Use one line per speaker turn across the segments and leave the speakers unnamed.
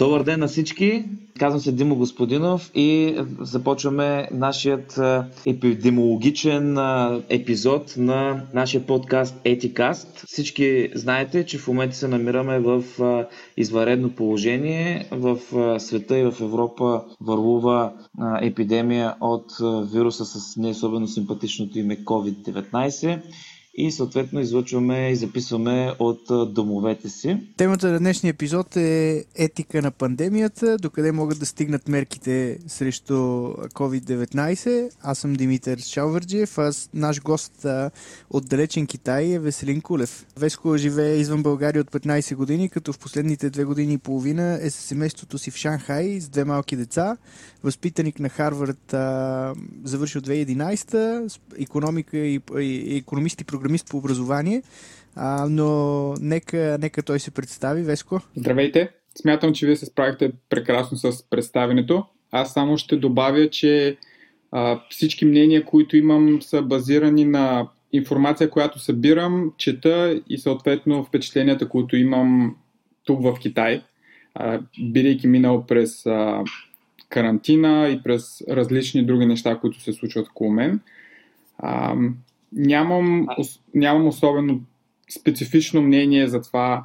Добър ден на всички! Казвам се Димо Господинов и започваме нашият епидемиологичен епизод на нашия подкаст Етикаст. Всички знаете, че в момента се намираме в извънредно положение. В света и в Европа върлува епидемия от вируса с не особено симпатичното име COVID-19 и съответно излъчваме и записваме от домовете си.
Темата на днешния епизод е етика на пандемията, докъде могат да стигнат мерките срещу COVID-19. Аз съм Димитър Шалвърджиев, а наш гост от далечен Китай е Веселин Кулев. Веско живее извън България от 15 години, като в последните две години и половина е със семейството си в Шанхай с две малки деца. Възпитаник на Харвард, завършил 2011, економика и, и економист и по образование, а, но нека, нека той се представи. Веско.
Здравейте! Смятам, че вие се справихте прекрасно с представенето. Аз само ще добавя, че а, всички мнения, които имам, са базирани на информация, която събирам, чета и съответно впечатленията, които имам тук в Китай, а, бидейки минал през а, карантина и през различни други неща, които се случват около мен. А, нямам, нямам особено специфично мнение за това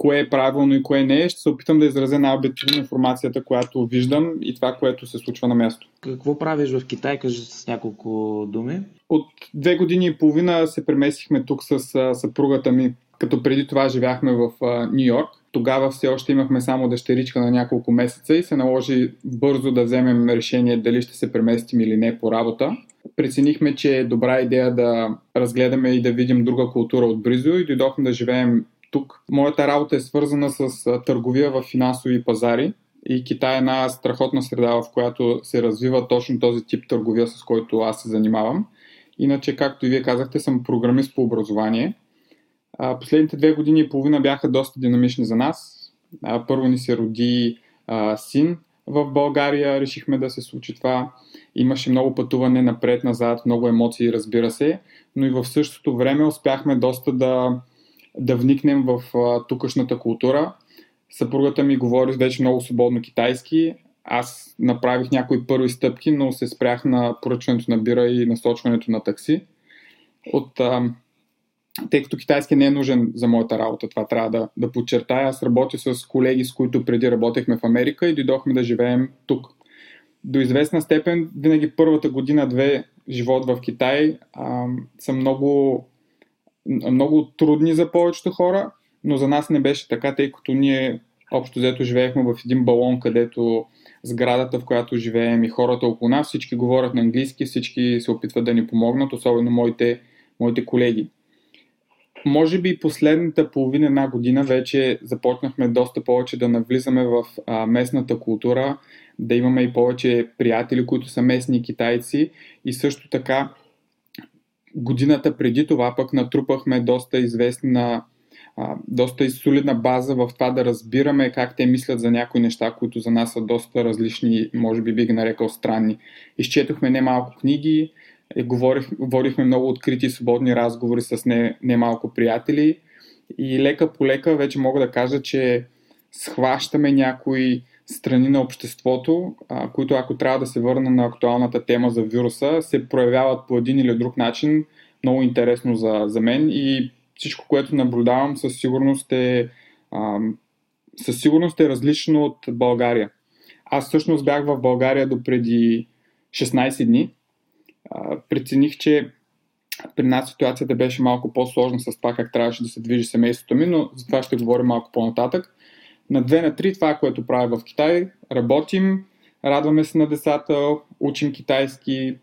кое е правилно и кое не е. Ще се опитам да изразя най-обективно информацията, която виждам и това, което се случва на място.
Какво правиш в Китай? Кажи с няколко думи.
От две години и половина се преместихме тук с съпругата ми, като преди това живяхме в Нью Йорк. Тогава все още имахме само дъщеричка на няколко месеца и се наложи бързо да вземем решение дали ще се преместим или не по работа преценихме, че е добра идея да разгледаме и да видим друга култура отблизо и дойдохме да живеем тук. Моята работа е свързана с търговия в финансови пазари и Китай е една страхотна среда, в която се развива точно този тип търговия, с който аз се занимавам. Иначе, както и вие казахте, съм програмист по образование. Последните две години и половина бяха доста динамични за нас. Първо ни се роди син в България, решихме да се случи това. Имаше много пътуване напред-назад, много емоции, разбира се, но и в същото време успяхме доста да, да вникнем в а, тукашната култура. Съпругата ми говори вече много свободно китайски. Аз направих някои първи стъпки, но се спрях на поръчването на бира и насочването на такси. От, а, тъй като китайски не е нужен за моята работа, това трябва да, да подчертая. Аз работя с колеги, с които преди работехме в Америка и дойдохме да живеем тук до известна степен винаги първата година-две живот в Китай а, са много, много трудни за повечето хора, но за нас не беше така, тъй като ние общо взето живеехме в един балон, където сградата, в която живеем и хората около нас, всички говорят на английски, всички се опитват да ни помогнат, особено моите, моите колеги. Може би последната половина една година вече започнахме доста повече да навлизаме в а, местната култура, да имаме и повече приятели, които са местни китайци и също така годината преди това пък натрупахме доста известна доста и солидна база в това да разбираме как те мислят за някои неща, които за нас са доста различни, може би би ги нарекал странни. Изчетохме немалко книги, говорих, водихме много открити и свободни разговори с не, немалко приятели и лека по лека вече мога да кажа, че схващаме някои страни на обществото, а, които ако трябва да се върна на актуалната тема за вируса, се проявяват по един или друг начин. Много интересно за, за мен и всичко, което наблюдавам, със сигурност е, а, със сигурност е различно от България. Аз всъщност бях в България до преди 16 дни. Прецених, че при нас ситуацията беше малко по-сложна с това как трябваше да се движи семейството ми, но за това ще говорим малко по-нататък на 2 на 3 това, което правя в Китай. Работим, радваме се на децата, учим китайски,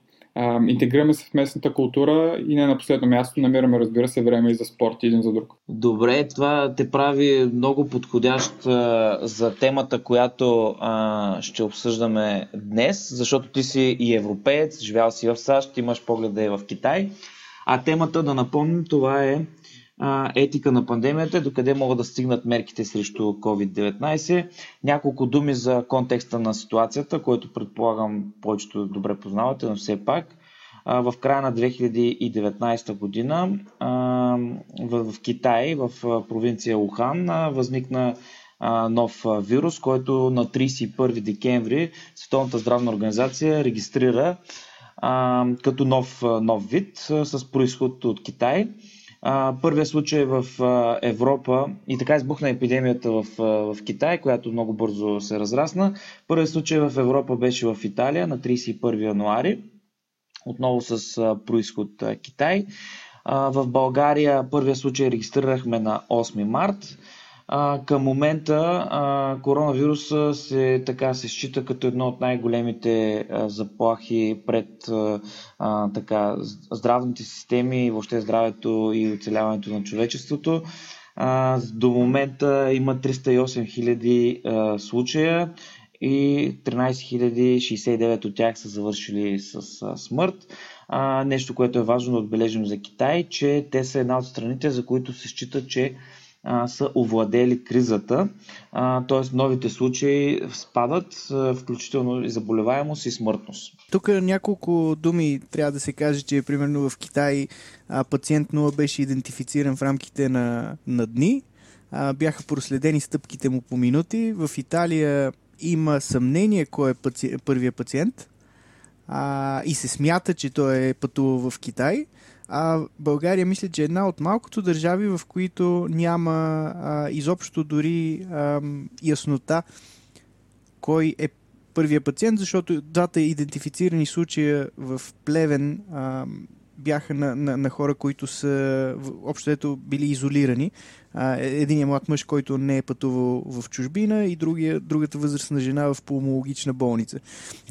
интегрираме се в местната култура и не на последно място намираме, разбира се, време и за спорт един за друг.
Добре, това те прави много подходящ а, за темата, която а, ще обсъждаме днес, защото ти си и европеец, живял си в САЩ, имаш поглед да е в Китай. А темата, да напомним, това е етика на пандемията, докъде могат да стигнат мерките срещу COVID-19. Няколко думи за контекста на ситуацията, който предполагам повечето добре познавате, но все пак. В края на 2019 година в, Китай, в провинция Ухан, възникна нов вирус, който на 31 декември Световната здравна организация регистрира като нов, нов вид с происход от Китай. Първият случай в Европа и така избухна епидемията в, в Китай, която много бързо се разрасна. Първият случай в Европа беше в Италия на 31 януари, отново с происход Китай. В България първият случай регистрирахме на 8 март. А, към момента а, коронавируса се, така, се счита като едно от най-големите а, заплахи пред а, така, здравните системи, въобще здравето и оцеляването на човечеството. А, до момента има 308 хиляди случая и 13 069 от тях са завършили с а, смърт. А, нещо, което е важно да отбележим за Китай, че те са една от страните, за които се счита, че са овладели кризата, т.е. новите случаи спадат, а, включително и заболеваемост и смъртност.
Тук няколко думи трябва да се каже, че примерно в Китай пациент 0 беше идентифициран в рамките на, на дни, бяха проследени стъпките му по минути. В Италия има съмнение кой е паци... първия пациент а, и се смята, че той е пътувал в Китай. А България мисля, че е една от малкото държави, в които няма а, изобщо дори а, яснота кой е първия пациент, защото двата идентифицирани случая в Плевен а, бяха на, на, на хора, които са общо били изолирани. Единият млад мъж, който не е пътувал в чужбина и другия, другата възрастна жена в пулмологична болница.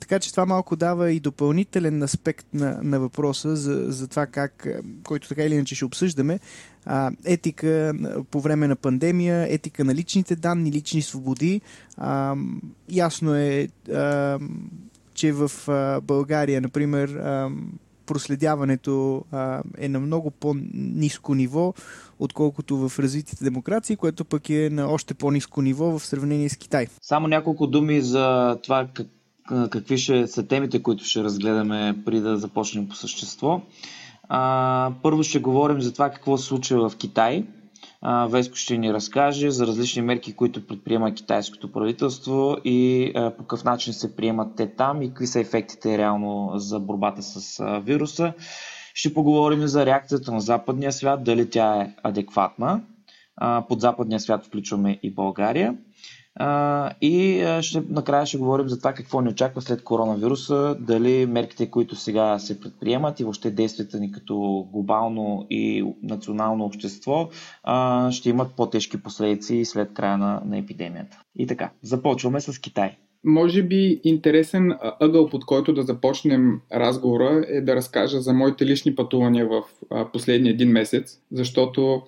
Така че това малко дава и допълнителен аспект на, на въпроса за, за това как, който така или иначе ще обсъждаме, а, етика по време на пандемия, етика на личните данни, лични свободи. А, ясно е, а, че в а, България, например, а, проследяването а, е на много по-низко ниво, отколкото в развитите демокрации, което пък е на още по-низко ниво в сравнение с Китай.
Само няколко думи за това как, какви ще са темите, които ще разгледаме при да започнем по същество. А, първо ще говорим за това какво се случва в Китай – Веско ще ни разкаже за различни мерки, които предприема китайското правителство и по какъв начин се приемат те там и какви са ефектите реално за борбата с вируса. Ще поговорим за реакцията на западния свят, дали тя е адекватна. Под западния свят включваме и България. И ще, накрая ще говорим за това какво ни очаква след коронавируса, дали мерките, които сега се предприемат и въобще действията ни като глобално и национално общество ще имат по-тежки последици след края на, на епидемията. И така, започваме с Китай.
Може би интересен ъгъл, под който да започнем разговора е да разкажа за моите лични пътувания в последния един месец, защото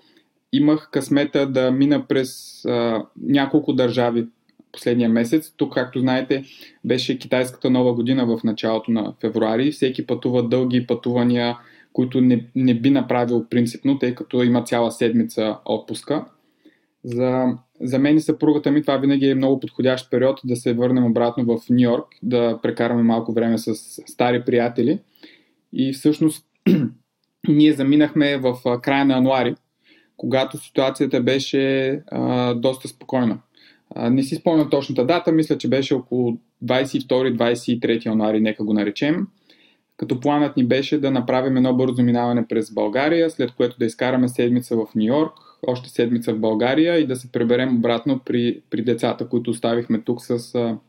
имах късмета да мина през а, няколко държави последния месец. Тук, както знаете, беше китайската нова година в началото на февруари. Всеки пътува дълги пътувания, които не, не би направил принципно, тъй като има цяла седмица отпуска. За, за мен и съпругата ми това винаги е много подходящ период да се върнем обратно в Нью Йорк, да прекараме малко време с стари приятели. И всъщност ние заминахме в края на януари, когато ситуацията беше а, доста спокойна. А, не си спомням точната дата, мисля, че беше около 22-23 януари, нека го наречем. Като планът ни беше да направим едно бързо минаване през България, след което да изкараме седмица в Нью Йорк, още седмица в България и да се преберем обратно при, при децата, които оставихме тук с,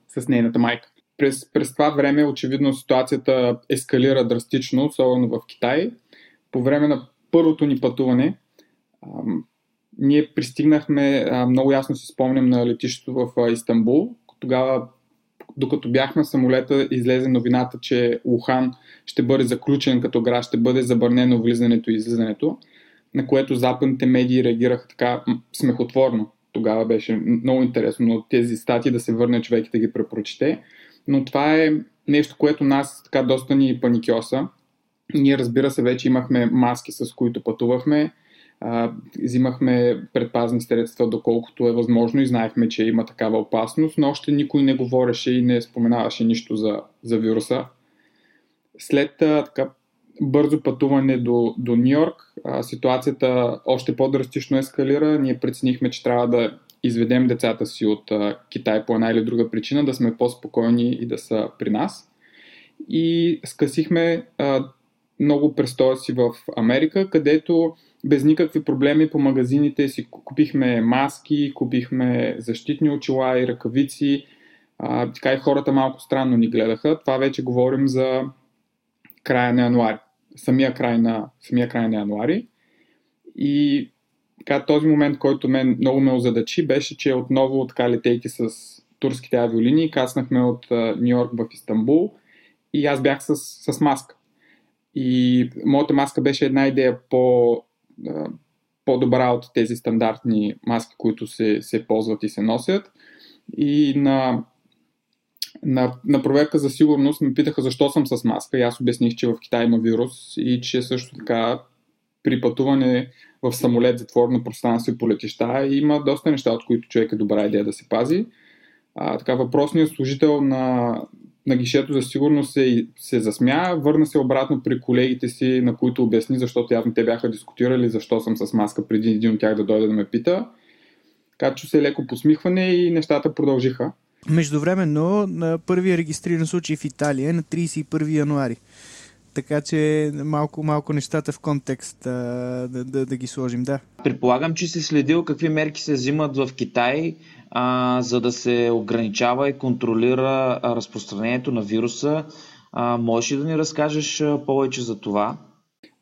с нейната майка. През, през това време, очевидно, ситуацията ескалира драстично, особено в Китай. По време на първото ни пътуване, ние пристигнахме, много ясно си спомням, на летището в Истанбул. Тогава, докато бяхме в самолета, излезе новината, че Ухан ще бъде заключен като град, ще бъде забранено влизането и излизането, на което западните медии реагираха така смехотворно. Тогава беше много интересно но тези статии да се върне човек и да ги препрочете. Но това е нещо, което нас така доста ни паникьоса. Ние разбира се вече имахме маски, с които пътувахме а, взимахме предпазни средства доколкото е възможно и знаехме, че има такава опасност, но още никой не говореше и не споменаваше нищо за, за вируса. След а, така, бързо пътуване до, до Нью Йорк, ситуацията още по-драстично ескалира. Ние преценихме, че трябва да изведем децата си от а, Китай по една или друга причина, да сме по-спокойни и да са при нас. И скъсихме а, много престоя си в Америка, където без никакви проблеми по магазините си купихме маски, купихме защитни очила и ръкавици. А, така и хората малко странно ни гледаха. Това вече говорим за края на януари. Самия край на, самия край на януари. И така, този момент, който мен много ме озадачи, беше, че отново така летейки с турските авиолинии, каснахме от Нью Йорк в Истанбул и аз бях с, с маска. И моята маска беше една идея по, по-добра от тези стандартни маски, които се, се ползват и се носят. И на, на, на проверка за сигурност ме питаха защо съм с маска и аз обясних, че в Китай има вирус и че също така при пътуване в самолет, затворено пространство и по летища има доста неща, от които човек е добра идея да се пази. А, така, въпросният служител на, на гишето за сигурност се, се засмя, върна се обратно при колегите си, на които обясни, защото явно те бяха дискутирали защо съм с маска преди един от тях да дойде да ме пита. Така че се леко посмихване и нещата продължиха.
Междувременно на първия регистриран случай в Италия е на 31 януари. Така че малко, малко нещата в контекст а, да, да, да ги сложим, да.
Предполагам, че си следил какви мерки се взимат в Китай, а, за да се ограничава и контролира разпространението на вируса. А, можеш ли да ни разкажеш повече за това?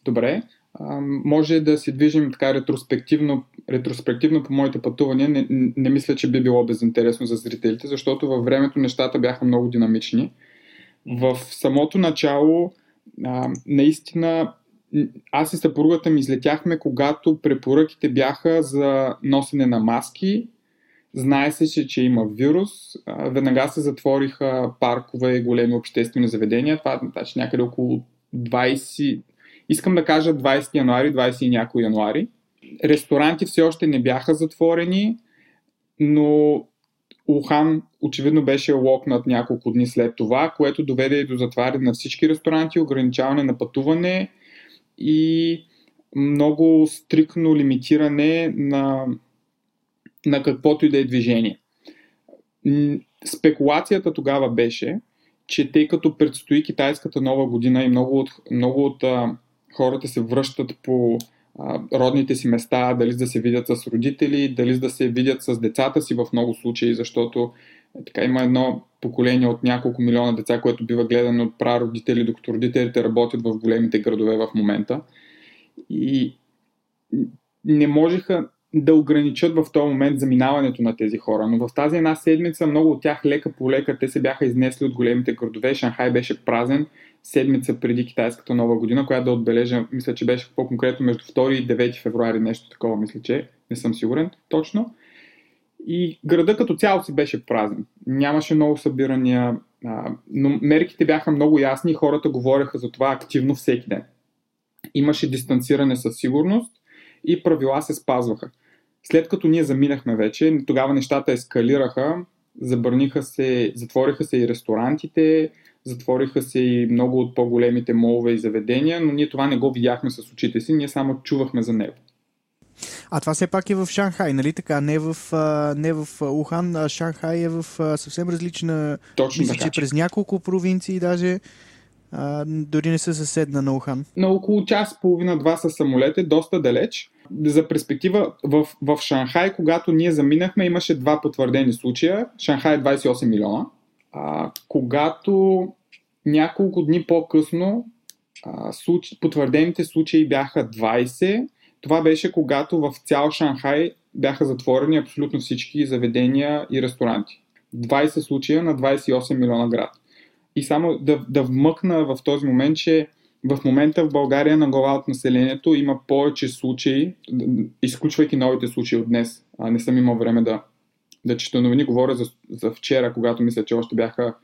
Добре. А, може да се движим така ретроспективно, ретроспективно по моите пътувания. Не, не мисля, че би било безинтересно за зрителите, защото във времето нещата бяха много динамични. В самото начало а, наистина аз и съпругата ми излетяхме, когато препоръките бяха за носене на маски. Знае се, че, че има вирус. Веднага се затвориха паркове и големи обществени заведения. Това значи някъде около 20, искам да кажа 20 януари, 20 и някой януари. Ресторанти все още не бяха затворени, но Ухан очевидно беше локнат няколко дни след това, което доведе и до затваряне на всички ресторанти, ограничаване на пътуване и много стрикно лимитиране на, на каквото и да е движение. Спекулацията тогава беше, че тъй като предстои китайската нова година и много от, много от а, хората се връщат по родните си места, дали да се видят с родители, дали да се видят с децата си в много случаи, защото е, така има едно поколение от няколко милиона деца, което бива гледано от прародители, докато родителите работят в големите градове в момента. И не можеха да ограничат в този момент заминаването на тези хора. Но в тази една седмица много от тях лека по лека те се бяха изнесли от големите градове. Шанхай беше празен седмица преди китайската нова година, която да отбележа, мисля, че беше по-конкретно между 2 и 9 февруари, нещо такова, мисля, че не съм сигурен точно. И града като цяло си беше празен. Нямаше много събирания, но мерките бяха много ясни и хората говореха за това активно всеки ден. Имаше дистанциране със сигурност и правила се спазваха. След като ние заминахме вече, тогава нещата ескалираха, забърниха се, затвориха се и ресторантите, затвориха се и много от по-големите молове и заведения, но ние това не го видяхме с очите си, ние само чувахме за него.
А това все пак е в Шанхай, нали така? Не в, не в Ухан, а Шанхай е в съвсем различна...
Точно
мисля,
така.
че през няколко провинции даже а, дори не са съседна на Ухан.
На около час, половина-два с самолет доста далеч. За перспектива, в, в Шанхай, когато ние заминахме, имаше два потвърдени случая. Шанхай е 28 милиона. А, когато няколко дни по-късно а, случ... потвърдените случаи бяха 20, това беше когато в цял Шанхай бяха затворени абсолютно всички заведения и ресторанти. 20 случая на 28 милиона град. И само да, да вмъкна в този момент, че в момента в България на глава от населението има повече случаи, изключвайки новите случаи от днес. А не съм имал време да, да чета новини. Говоря за, за вчера, когато мисля, че още бяха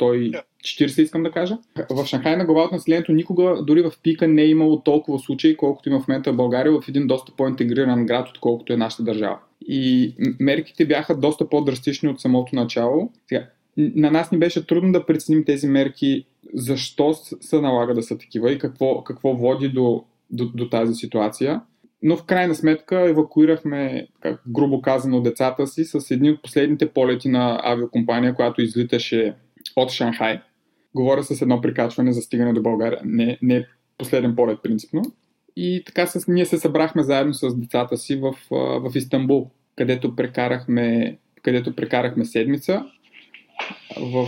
140, искам да кажа. В Шанхай на глава от населението никога, дори в пика, не е имало толкова случаи, колкото има в момента в България, в един доста по-интегриран град, отколкото е нашата държава. И мерките бяха доста по-драстични от самото начало. Сега, на нас ни беше трудно да преценим тези мерки, защо се налага да са такива и какво, какво води до, до, до тази ситуация. но в крайна сметка евакуирахме, как грубо казано, децата си с едни от последните полети на авиокомпания, която излиташе от Шанхай. Говоря с едно прикачване за стигане до България. Не, не последен полет, принципно. И така с, ние се събрахме заедно с децата си в, в Истанбул, където прекарахме, където прекарахме седмица. В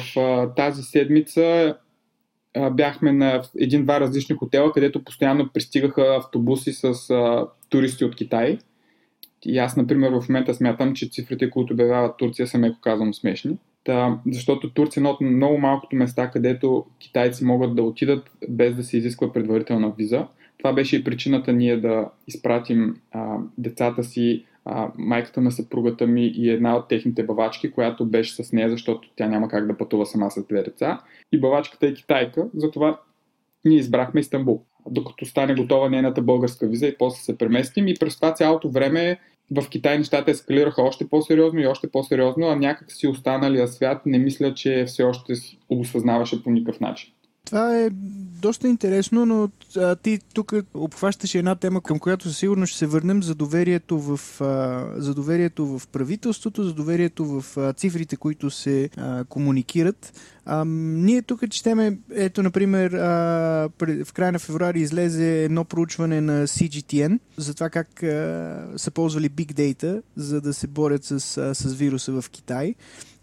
тази седмица бяхме на един-два различни хотела, където постоянно пристигаха автобуси с а, туристи от Китай. И аз, например, в момента смятам, че цифрите, които обявяват Турция, са меко казано смешни. Та, защото Турция е едно от много малкото места, където китайци могат да отидат без да се изисква предварителна виза. Това беше и причината ние да изпратим а, децата си, а, майката на съпругата ми и една от техните бавачки, която беше с нея, защото тя няма как да пътува сама с две деца. И бавачката е китайка, затова ние избрахме Истанбул. Докато стане готова нейната българска виза и после се преместим. И през това цялото време в Китай нещата ескалираха още по-сериозно и още по-сериозно, а някак си останалия свят не мисля, че все още осъзнаваше по никакъв начин.
Това е доста интересно, но а, ти тук обхващаш една тема, към която със сигурност ще се върнем за доверието в, а, за доверието в правителството, за доверието в а, цифрите, които се а, комуникират. А, ние тук четеме, ето, например, а, в края на февруари излезе едно проучване на CGTN за това как а, са ползвали Big Data, за да се борят с, а, с вируса в Китай.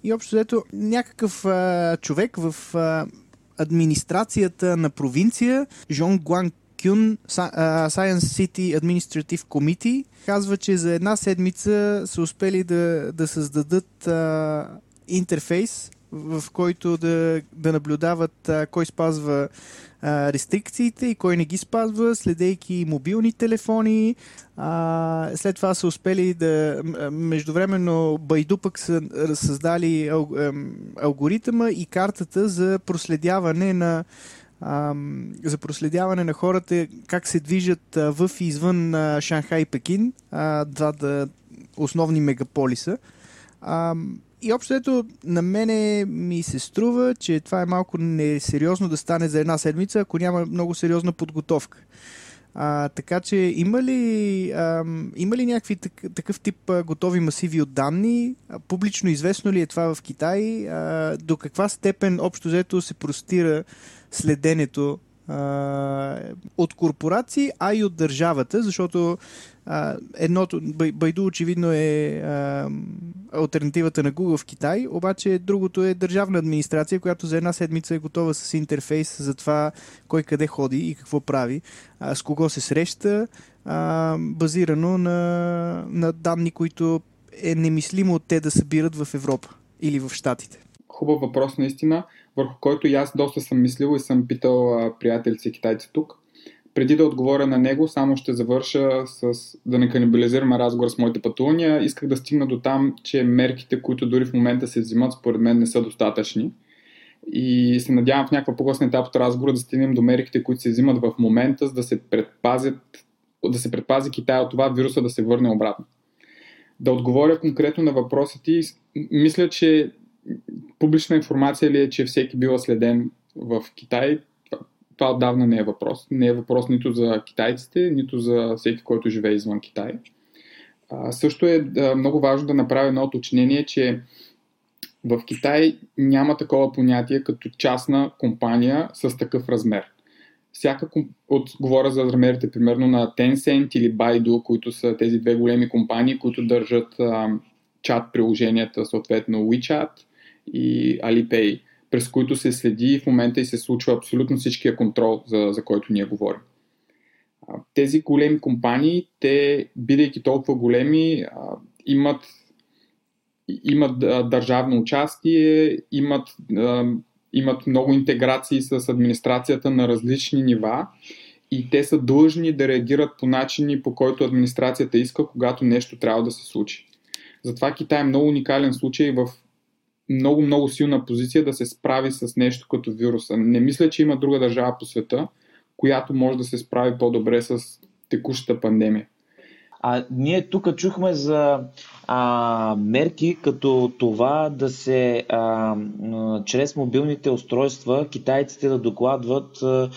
И общо взето някакъв а, човек в а, администрацията на провинция Жон Гуан Кюн, Science City Administrative Committee, казва, че за една седмица са успели да, да създадат а, интерфейс, в който да, да наблюдават а, кой спазва а, рестрикциите и кой не ги спазва, следейки мобилни телефони. А, след това са успели да. Междувременно Байду пък са създали ал, алгоритъма и картата за проследяване на за проследяване на хората как се движат в и извън Шанхай и Пекин, два да, основни мегаполиса. И общо ето на мене ми се струва, че това е малко несериозно да стане за една седмица, ако няма много сериозна подготовка. А, така че има ли, а, има ли някакви так, такъв тип а, готови масиви от данни? А, публично известно ли е това в Китай? А, до каква степен общо взето се простира следенето от корпорации, а и от държавата, защото а, едното, Байду очевидно е а, альтернативата на Google в Китай, обаче другото е държавна администрация, която за една седмица е готова с интерфейс за това кой къде ходи и какво прави, а, с кого се среща, а, базирано на, на данни, които е немислимо те да събират в Европа или в Штатите.
Хубав въпрос наистина върху който и аз доста съм мислил и съм питал а, приятелици китайци тук. Преди да отговоря на него, само ще завърша с да не канибализираме разговор с моите пътувания. Исках да стигна до там, че мерките, които дори в момента се взимат, според мен не са достатъчни. И се надявам в някаква по-късна етап от разговора да стигнем до мерките, които се взимат в момента, за да се предпазят да се предпази Китай от това вируса да се върне обратно. Да отговоря конкретно на въпроса ти, мисля, че публична информация ли е, че всеки бил следен в Китай? Това отдавна не е въпрос. Не е въпрос нито за китайците, нито за всеки, който живее извън Китай. А, също е да, много важно да направя едно уточнение, че в Китай няма такова понятие като частна компания с такъв размер. Всяка, от, говоря за размерите примерно на Tencent или Baidu, които са тези две големи компании, които държат а, чат приложенията, съответно WeChat и Alipay, през които се следи в момента и се случва абсолютно всичкия контрол, за, за който ние говорим. Тези големи компании, те, бидейки толкова големи, имат, имат държавно участие, имат, имат много интеграции с администрацията на различни нива и те са длъжни да реагират по начини, по който администрацията иска, когато нещо трябва да се случи. Затова Китай е много уникален случай в много, много силна позиция да се справи с нещо като вируса. Не мисля, че има друга държава по света, която може да се справи по-добре с текущата пандемия.
А ние тук чухме за а, мерки като това да се а, чрез мобилните устройства китайците да докладват а,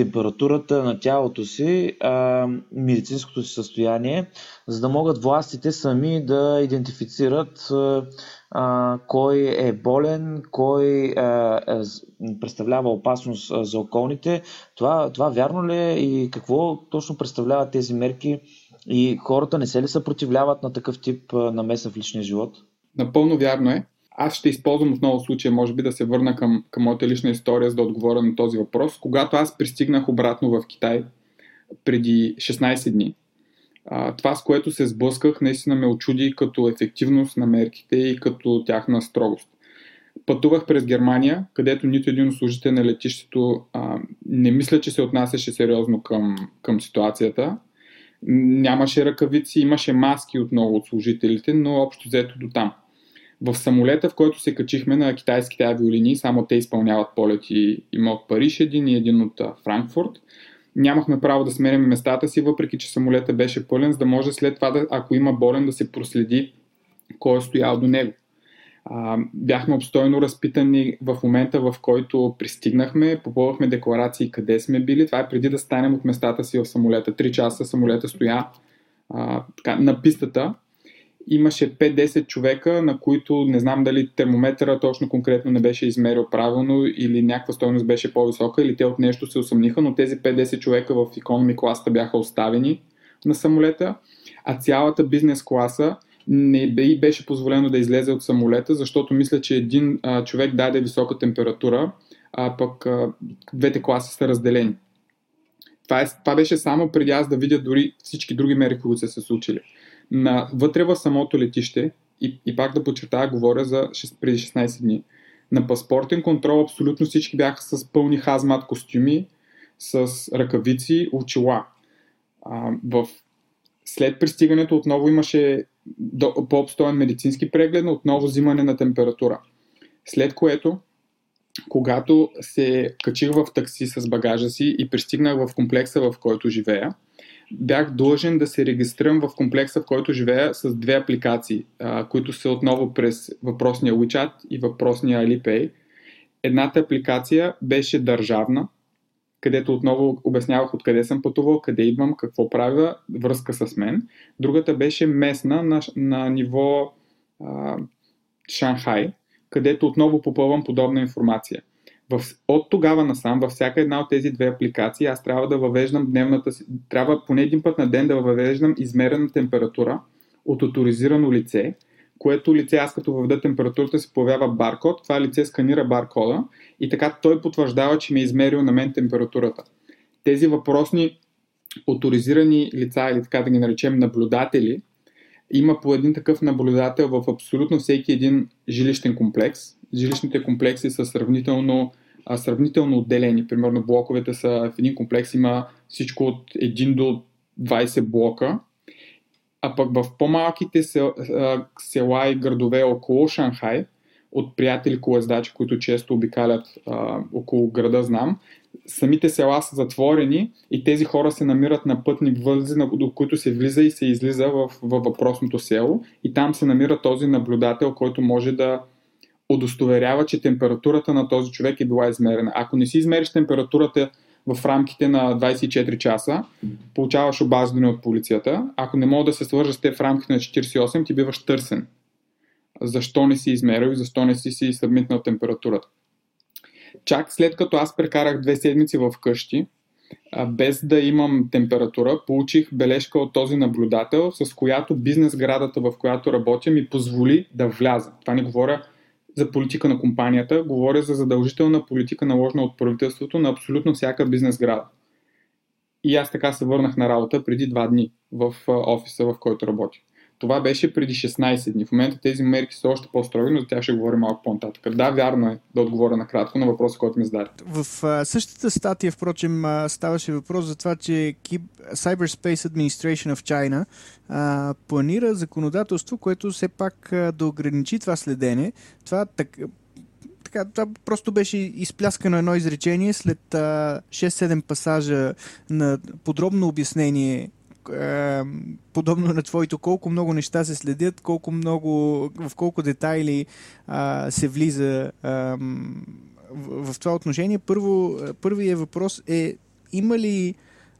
температурата на тялото си, а, медицинското си състояние, за да могат властите сами да идентифицират а, кой е болен, кой а, е, представлява опасност за околните. Това, това вярно ли е и какво точно представляват тези мерки и хората не се ли съпротивляват на такъв тип намеса в личния живот?
Напълно вярно е. Аз ще използвам отново случая, може би да се върна към, към моята лична история, за да отговоря на този въпрос. Когато аз пристигнах обратно в Китай преди 16 дни, това с което се сблъсках наистина ме очуди като ефективност на мерките и като тяхна строгост. Пътувах през Германия, където нито един служител на летището а, не мисля, че се отнасяше сериозно към, към ситуацията. Нямаше ръкавици, имаше маски от много от служителите, но общо взето до там. В самолета, в който се качихме на китайските авиолинии, само те изпълняват полети. Има от Париж един и един от Франкфурт. Нямахме право да сменяме местата си, въпреки че самолета беше пълен, за да може след това, да, ако има болен, да се проследи кой е стоял до него. А, бяхме обстойно разпитани в момента, в който пристигнахме, попълвахме декларации къде сме били. Това е преди да станем от местата си в самолета. Три часа самолета стоя а, така, на пистата имаше 5-10 човека, на които не знам дали термометъра точно конкретно не беше измерил правилно или някаква стойност беше по-висока или те от нещо се усъмниха, но тези 5-10 човека в економи класа бяха оставени на самолета, а цялата бизнес класа не беше позволено да излезе от самолета, защото мисля, че един а, човек даде висока температура, а пък а, двете класи са разделени. Това, е, това беше само преди аз да видя дори всички други мери, които са се случили на, вътре в самото летище, и, и пак да подчертая, говоря за 6, преди 16 дни, на паспортен контрол абсолютно всички бяха с пълни хазмат костюми, с ръкавици, очила. А, в... След пристигането отново имаше до, по-обстоен медицински преглед, но отново взимане на температура. След което, когато се качих в такси с багажа си и пристигнах в комплекса, в който живея, бях длъжен да се регистрирам в комплекса, в който живея с две апликации, а, които са отново през въпросния WeChat и въпросния Alipay. Едната апликация беше държавна, където отново обяснявах откъде съм пътувал, къде идвам, какво правя, връзка с мен. Другата беше местна на, на ниво а, Шанхай, където отново попълвам подобна информация. В, от тогава насам, във всяка една от тези две апликации, аз трябва да въвеждам дневната си, трябва поне един път на ден да въвеждам измерена температура от авторизирано лице, което лице, аз като въведа температурата, се появява баркод, това лице сканира баркода и така той потвърждава, че ми е измерил на мен температурата. Тези въпросни авторизирани лица или така да ги наречем наблюдатели, има по един такъв наблюдател в абсолютно всеки един жилищен комплекс. Жилищните комплекси са сравнително а, сравнително отделени. Примерно блоковете са в един комплекс има всичко от 1 до 20 блока, а пък в по-малките сел, села и градове около Шанхай, от приятели колездачи, които често обикалят а, около града, знам, самите села са затворени и тези хора се намират на пътни възли, до които се влиза и се излиза в, в въпросното село и там се намира този наблюдател, който може да удостоверява, че температурата на този човек е била измерена. Ако не си измериш температурата в рамките на 24 часа, получаваш обаждане от полицията. Ако не мога да се свържа с те в рамките на 48, ти биваш търсен. Защо не си измерил и защо не си си събмитнал температурата. Чак след като аз прекарах две седмици в къщи, без да имам температура, получих бележка от този наблюдател, с която бизнес градата, в която работя, ми позволи да вляза. Това не говоря за политика на компанията, говоря за задължителна политика наложена от правителството на абсолютно всяка бизнес града. И аз така се върнах на работа преди два дни в офиса, в който работя. Това беше преди 16 дни. В момента тези мерки са още по-строги, но за тях ще говорим малко по-нататък. Да, вярно е да отговоря накратко на въпроса, който ми зададе.
В а, същата статия, впрочем, а, ставаше въпрос за това, че Cyberspace Administration of China а, планира законодателство, което все пак а, да ограничи това следене. Това так, така, това просто беше изпляскано едно изречение след а, 6-7 пасажа на подробно обяснение е, подобно на твоето, колко много неща се следят, колко много, в колко детайли а, се влиза а, в, в това отношение. Първо, първият въпрос е има ли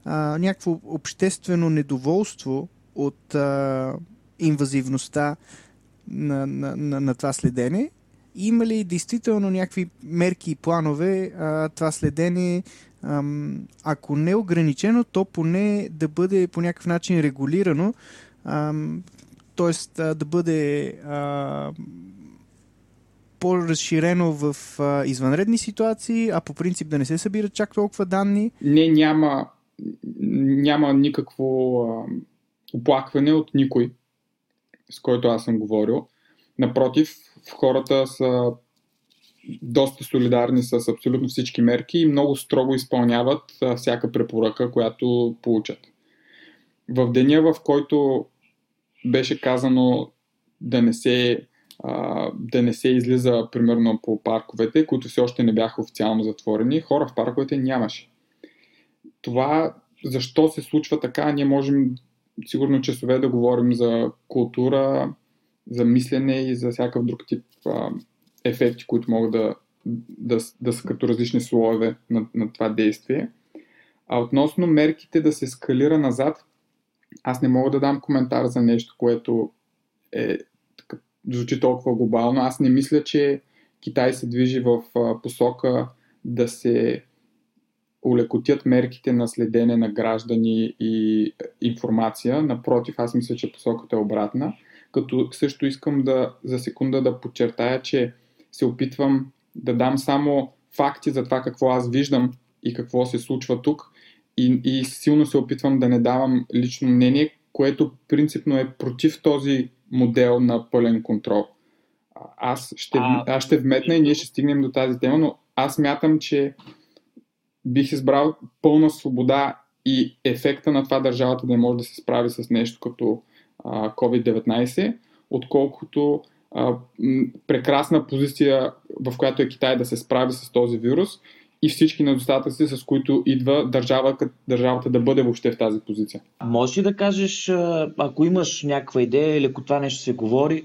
а, някакво обществено недоволство от а, инвазивността на, на, на, на това следене? Има ли действително някакви мерки и планове а, това следене, ако не ограничено, то поне да бъде по някакъв начин регулирано, т.е. да бъде по-разширено в извънредни ситуации, а по принцип да не се събират чак толкова данни?
Не, няма, няма никакво оплакване от никой, с който аз съм говорил. Напротив, хората са доста солидарни с абсолютно всички мерки и много строго изпълняват всяка препоръка, която получат. В деня, в който беше казано да не се, да не се излиза примерно по парковете, които все още не бяха официално затворени, хора в парковете нямаше. Това защо се случва така, ние можем сигурно часове да говорим за култура, за мислене и за всякакъв друг тип а, ефекти, които могат да, да, да са като различни слоеве на, на това действие. А относно мерките да се скалира назад, аз не мога да дам коментар за нещо, което е, звучи толкова глобално. Аз не мисля, че Китай се движи в посока да се улекотят мерките на следене на граждани и информация. Напротив, аз мисля, че посоката е обратна. Като също искам да за секунда да подчертая, че се опитвам да дам само факти за това какво аз виждам и какво се случва тук и, и силно се опитвам да не давам лично мнение, което принципно е против този модел на пълен контрол. Аз ще, аз ще вметна и ние ще стигнем до тази тема, но аз мятам, че бих избрал пълна свобода и ефекта на това държавата да не може да се справи с нещо като а, COVID-19, отколкото а, прекрасна позиция, в която е Китай да се справи с този вирус и всички недостатъци, с които идва държава, държавата да бъде въобще в тази позиция.
Може ли да кажеш, ако имаш някаква идея или ако това нещо се говори,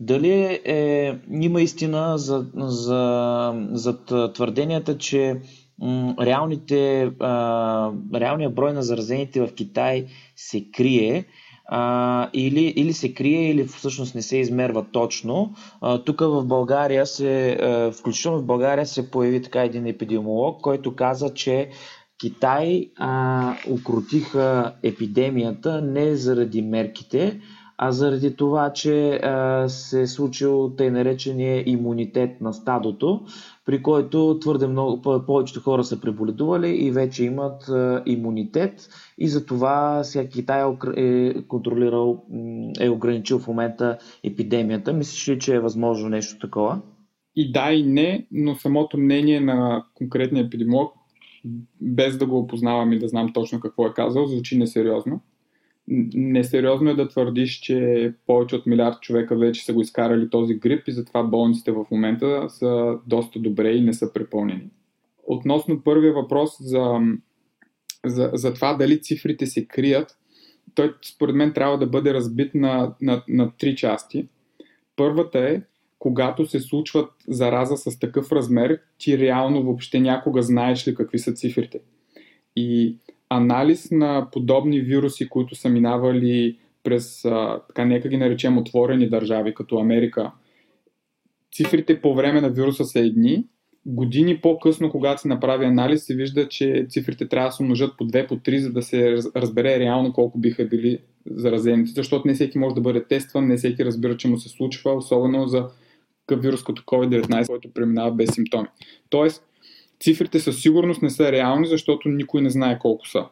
дали е, има истина за, за, за твърденията, че м, реалните, а, реалният брой на заразените в Китай се крие а, или, или се крие, или всъщност не се измерва точно. тук в България се, а, включително в България се появи така един епидемиолог, който каза, че Китай а, укротиха епидемията не заради мерките, а заради това, че а, се е случил тъй наречения имунитет на стадото, при който твърде много, повечето хора са преболедували и вече имат а, имунитет и затова сега Китай е, е контролирал, е ограничил в момента епидемията. Мислиш ли, че е възможно нещо такова?
И да, и не, но самото мнение на конкретния епидемиолог, без да го опознавам и да знам точно какво е казал, звучи несериозно несериозно е да твърдиш, че повече от милиард човека вече са го изкарали този грип и затова болниците в момента са доста добре и не са препълнени. Относно първия въпрос за, за, за това дали цифрите се крият, той според мен трябва да бъде разбит на, на, на три части. Първата е, когато се случват зараза с такъв размер, ти реално въобще някога знаеш ли какви са цифрите. И анализ на подобни вируси, които са минавали през, така нека ги наречем, отворени държави, като Америка, цифрите по време на вируса са едни, години по-късно, когато се направи анализ, се вижда, че цифрите трябва да се умножат по 2, по 3, за да се разбере реално колко биха били заразените, защото не всеки може да бъде тестван, не всеки разбира, че му се случва, особено за вирус като COVID-19, който преминава без симптоми. Тоест, Цифрите със сигурност не са реални, защото никой не знае колко са.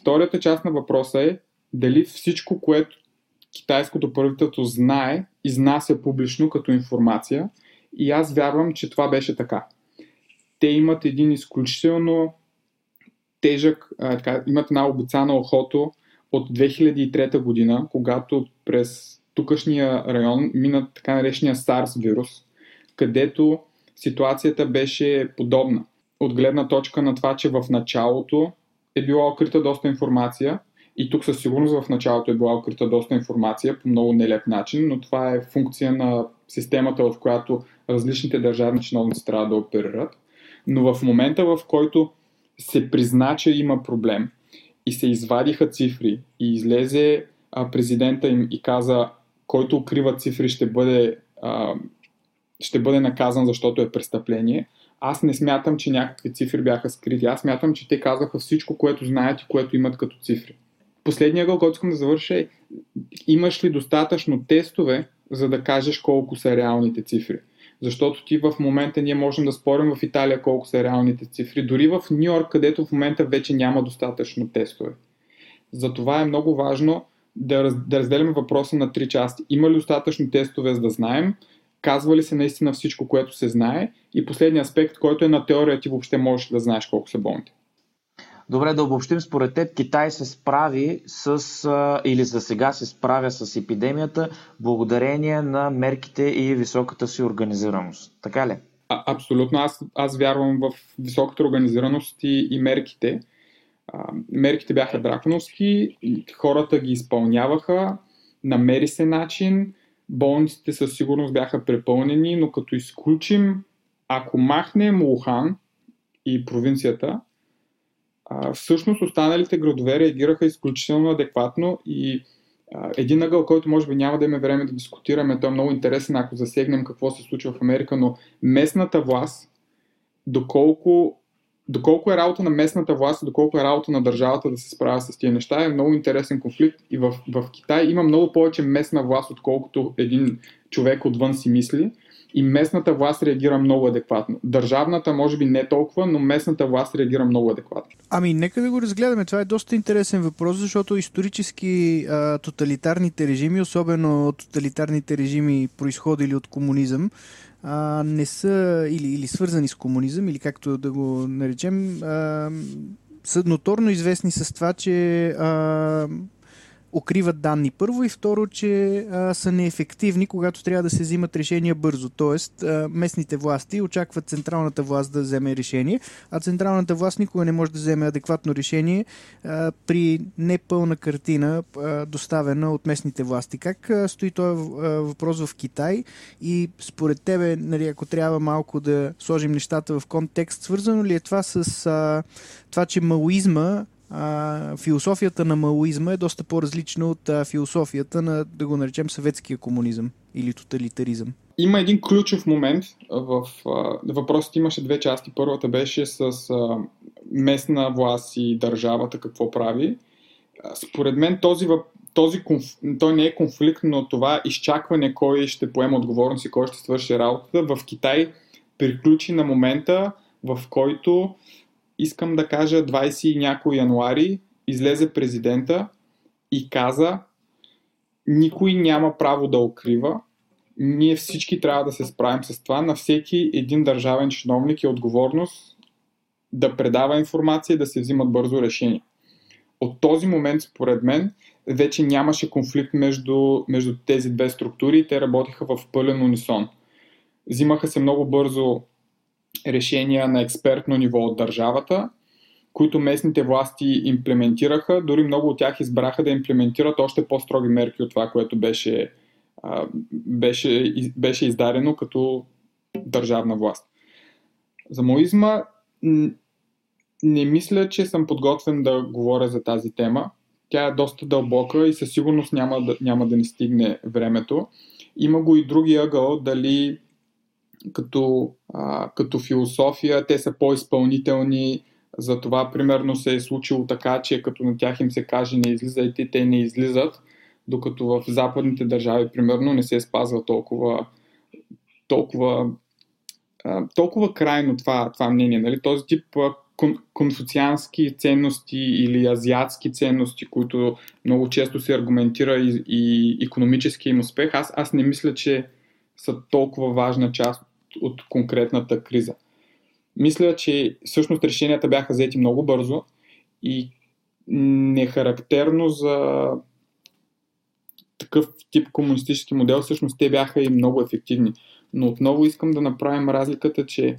Втората част на въпроса е дали всичко, което китайското правителство знае, изнася публично като информация и аз вярвам, че това беше така. Те имат един изключително тежък, а, така, имат една обицана охото от 2003 година, когато през тукашния район минат така наречения SARS вирус, където ситуацията беше подобна. От гледна точка на това, че в началото е била открита доста информация и тук със сигурност в началото е била открита доста информация по много нелеп начин, но това е функция на системата, в която различните държавни чиновници трябва да оперират. Но в момента, в който се призна, че има проблем и се извадиха цифри и излезе президента им и каза, който укрива цифри ще бъде, ще бъде наказан, защото е престъпление. Аз не смятам, че някакви цифри бяха скрити. Аз смятам, че те казаха всичко, което знаят и което имат като цифри. Последния гъл, който искам да завърша е, имаш ли достатъчно тестове, за да кажеш колко са реалните цифри? Защото ти в момента ние можем да спорим в Италия колко са реалните цифри, дори в Нью Йорк, където в момента вече няма достатъчно тестове. Затова е много важно да, раз, да разделим въпроса на три части. Има ли достатъчно тестове, за да знаем? Казва ли се наистина всичко, което се знае? И последният аспект, който е на теория, ти въобще можеш да знаеш колко са болните.
Добре, да обобщим, според теб Китай се справи с, или за сега се справя с епидемията благодарение на мерките и високата си организираност. Така ли?
А, абсолютно. Аз, аз вярвам в високата организираност и, и мерките. А, мерките бяха драконовски, хората ги изпълняваха, намери се начин, болниците със сигурност бяха препълнени, но като изключим, ако махнем Ухан и провинцията, а, всъщност останалите градове реагираха изключително адекватно и а, един ъгъл, който може би няма да имаме време да дискутираме, той е много интересен, ако засегнем какво се случва в Америка, но местната власт, доколко, доколко е работа на местната власт и доколко е работа на държавата да се справя с тези неща, е много интересен конфликт и в, в Китай има много повече местна власт, отколкото един човек отвън си мисли и местната власт реагира много адекватно. Държавната може би не толкова, но местната власт реагира много адекватно.
Ами, нека да го разгледаме. Това е доста интересен въпрос, защото исторически а, тоталитарните режими, особено тоталитарните режими, произходили от комунизъм, а, не са или, или свързани с комунизъм, или както да го наречем, а, са ноторно известни с това, че а, укриват данни първо и второ, че а, са неефективни, когато трябва да се взимат решения бързо. Тоест, а, местните власти очакват централната власт да вземе решение, а централната власт никога не може да вземе адекватно решение а, при непълна картина, а, доставена от местните власти. Как а, стои този въпрос в Китай и според тебе, нали, ако трябва малко да сложим нещата в контекст, свързано ли е това с а, това, че маоизма философията на маоизма е доста по-различна от а, философията на, да го наречем, съветския комунизъм или тоталитаризъм.
Има един ключов момент в въпросът имаше две части. Първата беше с а, местна власт и държавата какво прави. Според мен този, този конф... той не е конфликт, но това изчакване кой ще поема отговорност и кой ще свърши работата в Китай приключи на момента, в който искам да кажа 20 и някой януари излезе президента и каза никой няма право да укрива, ние всички трябва да се справим с това. На всеки един държавен чиновник е отговорност да предава информация и да се взимат бързо решения. От този момент, според мен, вече нямаше конфликт между, между тези две структури и те работиха в пълен унисон. Взимаха се много бързо решения на експертно ниво от държавата, които местните власти имплементираха. Дори много от тях избраха да имплементират още по-строги мерки от това, което беше, беше, беше издадено като държавна власт. За моизма не мисля, че съм подготвен да говоря за тази тема. Тя е доста дълбока и със сигурност няма да, няма да ни стигне времето. Има го и други ъгъл, дали като, а, като философия, те са по-изпълнителни, затова примерно се е случило така, че като на тях им се каже не излизайте, те не излизат, докато в западните държави примерно не се спазва толкова, толкова, а, толкова крайно това, това мнение. Нали? Този тип кон, конфуциански ценности или азиатски ценности, които много често се аргументира и, и економически им успех, аз, аз не мисля, че са толкова важна част от конкретната криза. Мисля, че всъщност решенията бяха взети много бързо и нехарактерно за такъв тип комунистически модел, всъщност те бяха и много ефективни. Но отново искам да направим разликата, че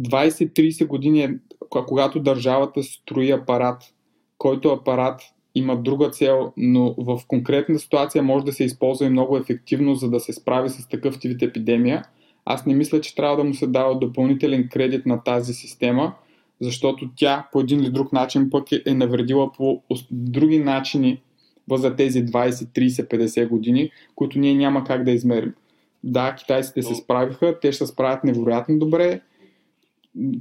20-30 години, е, когато държавата строи апарат, който апарат има друга цел, но в конкретна ситуация може да се използва и много ефективно, за да се справи с такъв тип епидемия, аз не мисля, че трябва да му се дава допълнителен кредит на тази система, защото тя по един или друг начин пък е, е навредила по други начини за тези 20, 30, 50 години, които ние няма как да измерим. Да, китайците се справиха, те ще се справят невероятно добре,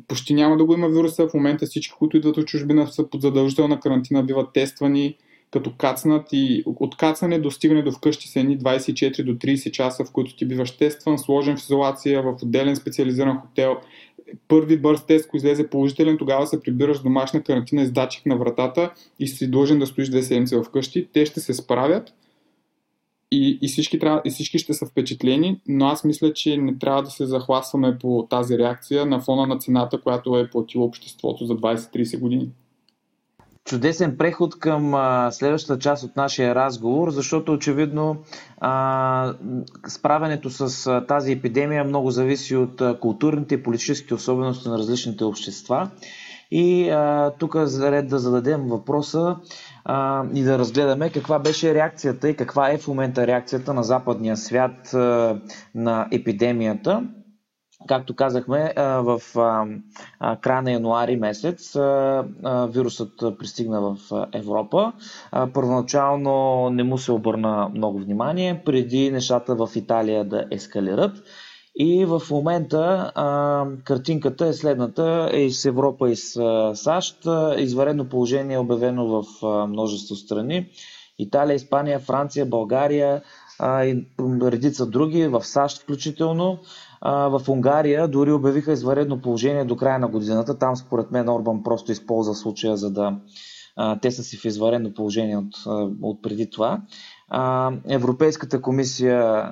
почти няма да го има вируса. В момента всички, които идват от чужбина са под задължителна карантина, биват тествани като кацнат и от кацане до стигане до вкъщи са едни 24 до 30 часа, в които ти биваш тестван, сложен в изолация, в отделен специализиран хотел. Първи бърз тест, ако излезе положителен, тогава се прибираш в домашна карантина с датчик на вратата и си длъжен да стоиш две седмици вкъщи. Те ще се справят и, и, всички трябва, и всички ще са впечатлени, но аз мисля, че не трябва да се захласваме по тази реакция на фона на цената, която е платило обществото за 20-30 години.
Чудесен преход към а, следващата част от нашия разговор, защото очевидно а, справянето с а, тази епидемия много зависи от а, културните и политическите особености на различните общества. И а, тук за ред да зададем въпроса а, и да разгледаме каква беше реакцията и каква е в момента реакцията на западния свят а, на епидемията. Както казахме, в края на януари месец вирусът пристигна в Европа. Първоначално не му се обърна много внимание, преди нещата в Италия да ескалират. И в момента а, картинката е следната. Е с Европа и с а, САЩ. Изваредно положение е обявено в а, множество страни. Италия, Испания, Франция, България а, и редица други, в САЩ включително. А, в Унгария дори обявиха изваредно положение до края на годината. Там според мен Орбан просто използва случая, за да а, те са си в изваредно положение от, от преди това. Европейската комисия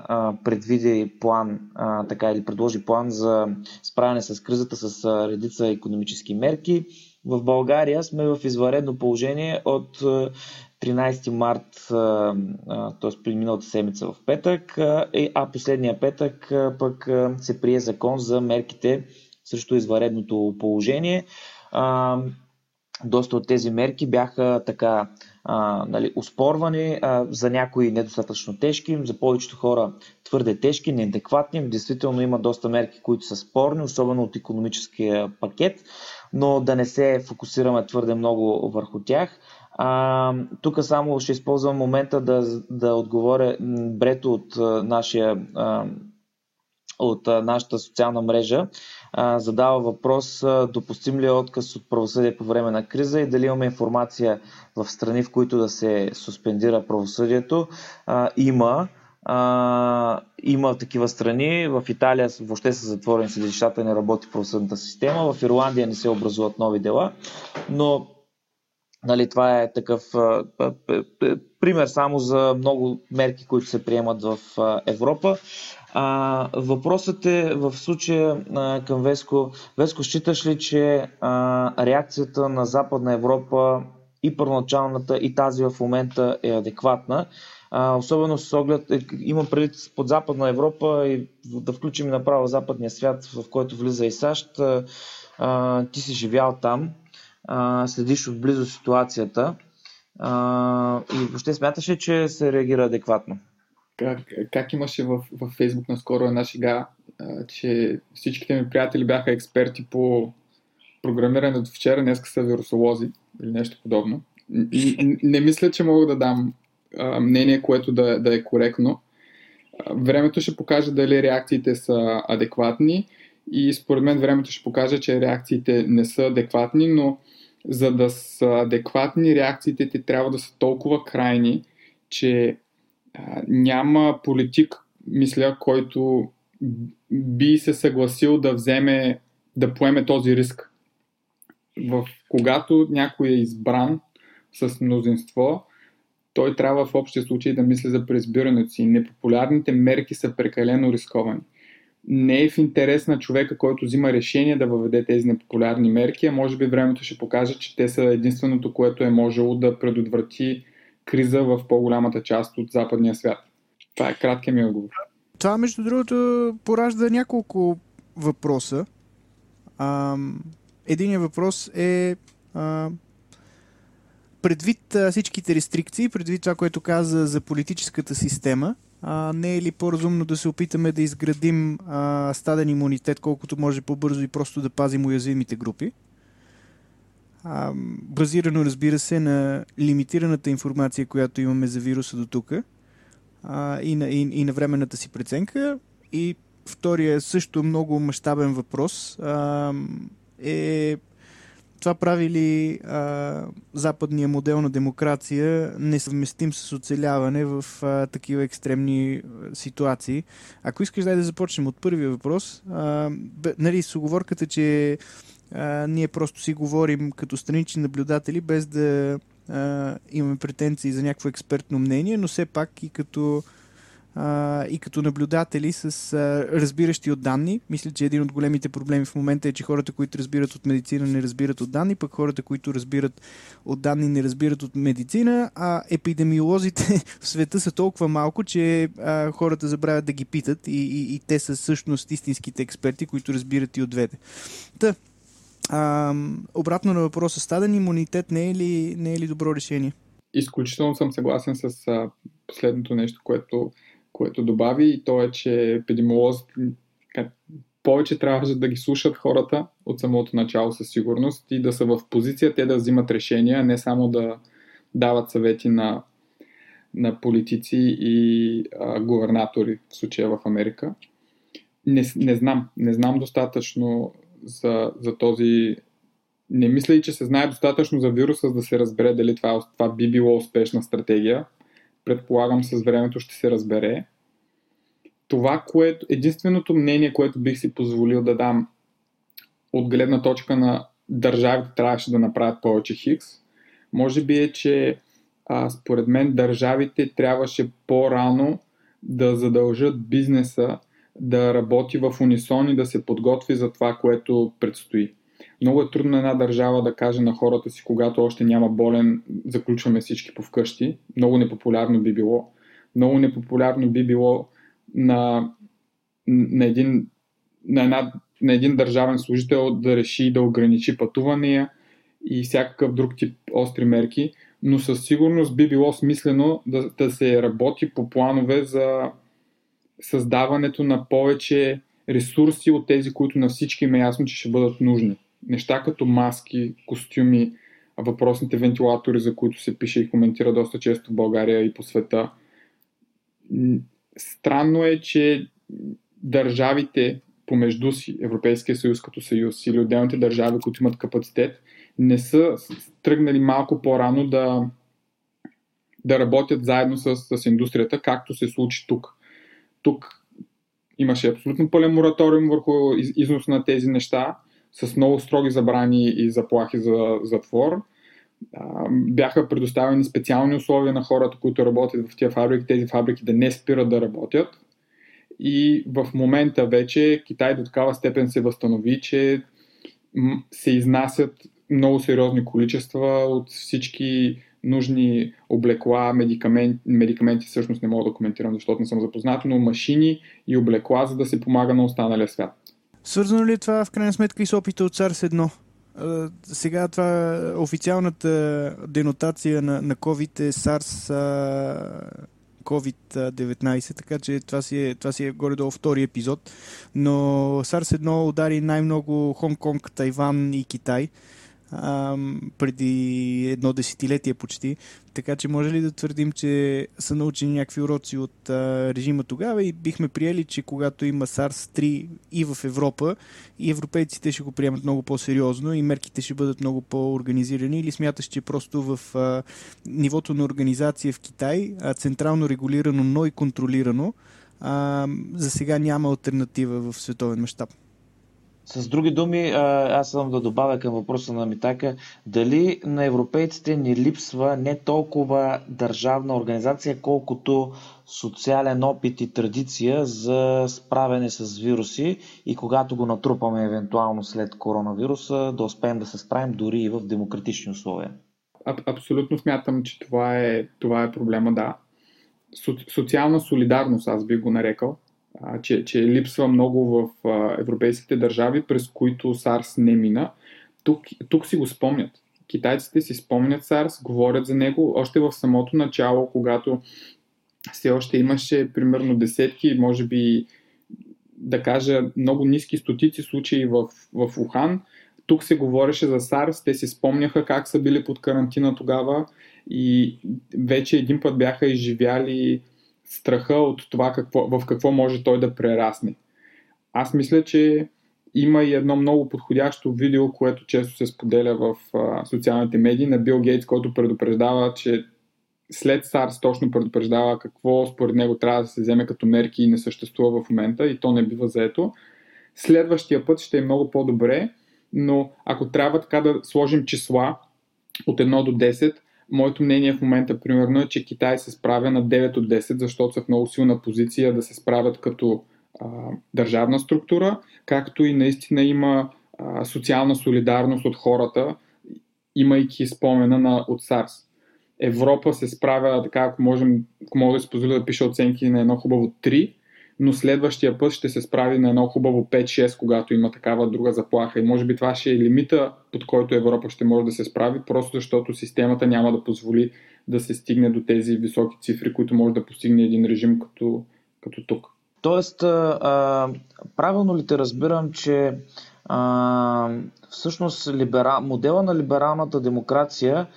предвиди план, така или предложи план за справяне с кризата с редица економически мерки. В България сме в изваредно положение от 13 март, т.е. при миналата седмица в петък, а последния петък пък се прие закон за мерките срещу изваредното положение. Доста от тези мерки бяха така а, нали, успорвани, а, за някои недостатъчно тежки, за повечето хора твърде тежки, неадекватни. Действително има доста мерки, които са спорни, особено от економическия пакет, но да не се фокусираме твърде много върху тях. Тук само ще използвам момента да, да отговоря Брето от нашия от нашата социална мрежа задава въпрос допустим ли е отказ от правосъдие по време на криза и дали имаме информация в страни, в които да се суспендира правосъдието. А, има. А, има такива страни. В Италия въобще са затворени съдилищата, не работи правосъдната система. В Ирландия не се образуват нови дела. Но Нали, това е такъв а, а, а, пример само за много мерки, които се приемат в а, Европа. А, въпросът е в случая а, към Веско. Веско, считаш ли, че а, реакцията на Западна Европа и първоначалната, и тази в момента е адекватна? А, особено с оглед, е, има преди под Западна Европа и да включим направо западния свят, в който влиза и САЩ. А, ти си живял там, а, следиш отблизо ситуацията а, и въобще смяташ ли, че се реагира адекватно?
Как, как имаше в, в Фейсбук наскоро една шега, че всичките ми приятели бяха експерти по програмирането вчера, днес са вирусолози или нещо подобно. И, не мисля, че мога да дам а, мнение, което да, да е коректно. Времето ще покаже дали реакциите са адекватни и според мен времето ще покаже, че реакциите не са адекватни, но за да са адекватни, реакциите ти трябва да са толкова крайни, че няма политик, мисля, който би се съгласил да вземе, да поеме този риск. В, когато някой е избран с мнозинство, той трябва в общия случай да мисли за преизбирането си. Непопулярните мерки са прекалено рисковани. Не е в интерес на човека, който взима решение да въведе тези непопулярни мерки, а може би времето ще покаже, че те са единственото, което е можело да предотврати криза в по-голямата част от западния свят. Това е краткият ми отговор.
Това, между другото, поражда няколко въпроса. Единият въпрос е предвид всичките рестрикции, предвид това, което каза за политическата система, не е ли по-разумно да се опитаме да изградим стаден имунитет колкото може по-бързо и просто да пазим уязвимите групи? А, базирано, разбира се, на лимитираната информация, която имаме за вируса до тук и, на, и, и на временната си преценка. И втория също много мащабен въпрос а, е това прави ли а, западния модел на демокрация несъвместим с оцеляване в а, такива екстремни ситуации? Ако искаш дай да започнем от първия въпрос, а, бе, нали, с оговорката, че а, ние просто си говорим като странични наблюдатели, без да а, имаме претенции за някакво експертно мнение, но все пак и като а, и като наблюдатели с а, разбиращи от данни. Мисля, че един от големите проблеми в момента е, че хората, които разбират от медицина, не разбират от данни, пък хората, които разбират от данни, не разбират от медицина, а епидемиолозите в света са толкова малко, че а, хората забравят да ги питат и, и, и те са всъщност истинските експерти, които разбират и от двете. Та, а, обратно на въпроса, стаден имунитет не е ли, не е ли добро решение?
Изключително съм съгласен с а, последното нещо, което което добави и то е, че епидемиолозите повече трябваше да ги слушат хората от самото начало със сигурност и да са в позиция те да взимат решения, не само да дават съвети на, на политици и а, губернатори в случая в Америка. Не, не знам, не знам достатъчно за, за този. Не мисля и, че се знае достатъчно за вируса, за да се разбере дали това, това би било успешна стратегия предполагам с времето ще се разбере. Това, което, единственото мнение, което бих си позволил да дам от гледна точка на държавите трябваше да направят повече хикс, може би е, че а, според мен държавите трябваше по-рано да задължат бизнеса да работи в унисон и да се подготви за това, което предстои. Много е трудно една държава да каже на хората си, когато още няма болен, заключваме всички по вкъщи. Много непопулярно би било. Много непопулярно би било на, на, един, на, една, на един държавен служител да реши да ограничи пътувания и всякакъв друг тип остри мерки, но със сигурност би било смислено да, да се работи по планове за създаването на повече ресурси от тези, които на всички им е ясно, че ще бъдат нужни неща като маски, костюми, въпросните вентилатори, за които се пише и коментира доста често в България и по света. Странно е, че държавите помежду си, Европейския съюз като съюз или отделните държави, които имат капацитет, не са тръгнали малко по-рано да, да работят заедно с, с индустрията, както се случи тук. Тук имаше абсолютно пълен мораториум върху износ на тези неща с много строги забрани и заплахи за затвор. Бяха предоставени специални условия на хората, които работят в тези фабрики, тези фабрики да не спират да работят. И в момента вече Китай до такава степен се възстанови, че се изнасят много сериозни количества от всички нужни облекла, медикаменти, медикаменти всъщност не мога да коментирам, защото не съм запознат, но машини и облекла, за да се помага на останалия свят.
Свързано ли е това в крайна сметка и с опита от SARS-1? Сега това официалната денотация на, на COVID е SARS COVID-19, така че това си е, това си е горе-долу втори епизод. Но SARS-1 удари най-много Хонг-Конг, Тайван и Китай а, преди едно десетилетие почти. Така че може ли да твърдим, че са научени някакви уроци от а, режима тогава и бихме приели, че когато има SARS-3 и в Европа, и европейците ще го приемат много по-сериозно и мерките ще бъдат много по-организирани или смяташ, че просто в а, нивото на организация в Китай, а, централно регулирано, но и контролирано, а, за сега няма альтернатива в световен мащаб?
С други думи, аз съм да добавя към въпроса на Митака, дали на европейците ни липсва не толкова държавна организация, колкото социален опит и традиция за справяне с вируси и когато го натрупаме евентуално след коронавируса, да успеем да се справим дори и в демократични условия.
абсолютно смятам, че това е, това е проблема, да. социална солидарност, аз би го нарекал че, че липсва много в европейските държави, през които SARS не мина. Тук, тук си го спомнят. Китайците си спомнят SARS, говорят за него още в самото начало, когато все още имаше примерно десетки, може би да кажа много ниски стотици случаи в, в Ухан. тук се говореше за SARS, те си спомняха как са били под карантина тогава и вече един път бяха изживяли страха от това какво, в какво може той да прерасне. Аз мисля, че има и едно много подходящо видео, което често се споделя в а, социалните медии на Бил Гейтс, който предупреждава, че след SARS точно предупреждава какво според него трябва да се вземе като мерки и не съществува в момента и то не бива заето. Следващия път ще е много по-добре, но ако трябва така да сложим числа от 1 до 10, моето мнение в момента примерно е, че Китай се справя на 9 от 10, защото са в много силна позиция да се справят като а, държавна структура, както и наистина има а, социална солидарност от хората, имайки спомена на, от SARS. Европа се справя така, ако, можем, ако мога да си позволя да пиша оценки на едно хубаво 3, но следващия път ще се справи на едно хубаво 5-6, когато има такава друга заплаха. И може би това ще е лимита, под който Европа ще може да се справи, просто защото системата няма да позволи да се стигне до тези високи цифри, които може да постигне един режим като, като тук.
Тоест, а, правилно ли те разбирам, че а, всъщност либера... модела на либералната демокрация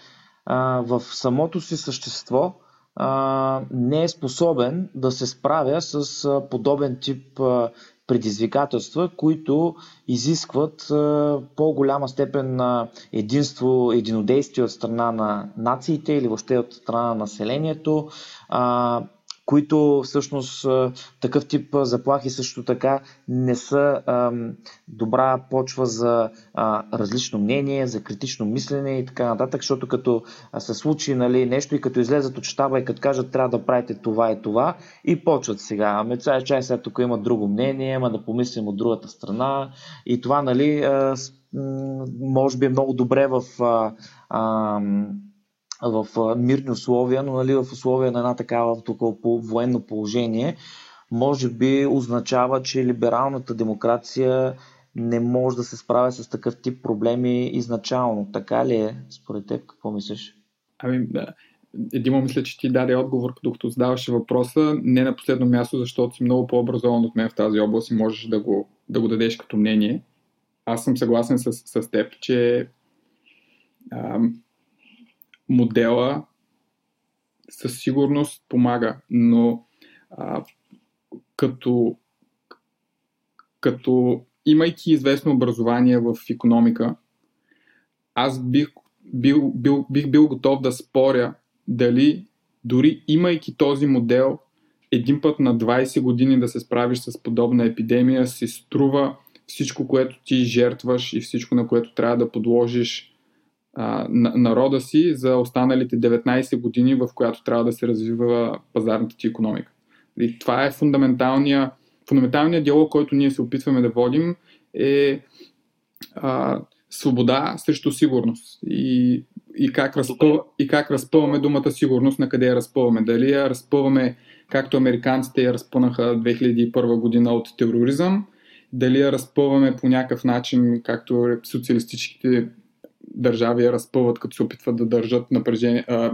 а, в самото си същество а, не е способен да се справя с а, подобен тип а, предизвикателства, които изискват а, по-голяма степен на единство, единодействие от страна на нациите или въобще от страна на населението. А, които всъщност такъв тип заплахи също така не са ам, добра почва за а, различно мнение, за критично мислене и така нататък, защото като се случи нали, нещо и като излезат от щаба и като кажат трябва да правите това и това и почват сега. Ами цял чай сега тук има друго мнение, ама да помислим от другата страна и това нали, а, може би е много добре в а, а, в мирни условия, но нали, в условия на една такава по военно положение, може би означава, че либералната демокрация не може да се справя с такъв тип проблеми изначално. Така ли е, според теб? Какво мислиш?
Ами, да. Едимо мисля, че ти даде отговор, докато задаваше въпроса. Не на последно място, защото си много по-образован от мен в тази област и можеш да го, да го дадеш като мнение. Аз съм съгласен с, с теб, че модела със сигурност помага, но а, като, като имайки известно образование в економика, аз бих бил, бил, бих бил готов да споря дали дори имайки този модел, един път на 20 години да се справиш с подобна епидемия, си струва всичко, което ти жертваш и всичко, на което трябва да подложиш народа си за останалите 19 години, в която трябва да се развива пазарната ти економика. И това е фундаменталния, фундаменталния диалог, който ние се опитваме да водим е а, свобода срещу сигурност. И, и, как разпъл, и как разпъваме думата сигурност, на къде я разпъваме. Дали я разпъваме както американците я разпънаха 2001 година от тероризъм, дали я разпъваме по някакъв начин, както социалистическите държави разпъват, като се опитват да държат напрежение, а,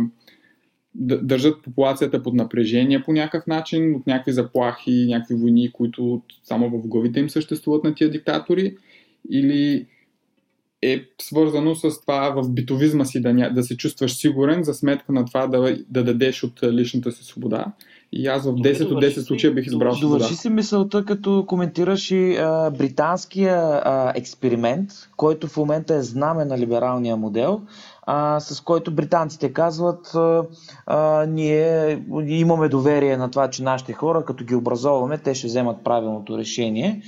да държат популацията под напрежение по някакъв начин, от някакви заплахи, някакви войни, които само в главите им съществуват на тия диктатори, или е свързано с това в битовизма си да, да се чувстваш сигурен за сметка на това да, да дадеш от личната си свобода. И аз в 10 от 10 случая бих избрал свобода.
Довърши си мисълта, като коментираш и а, британския а, експеримент, който в момента е знаме на либералния модел, а, с който британците казват, а, а, ние имаме доверие на това, че нашите хора, като ги образоваме, те ще вземат правилното решение.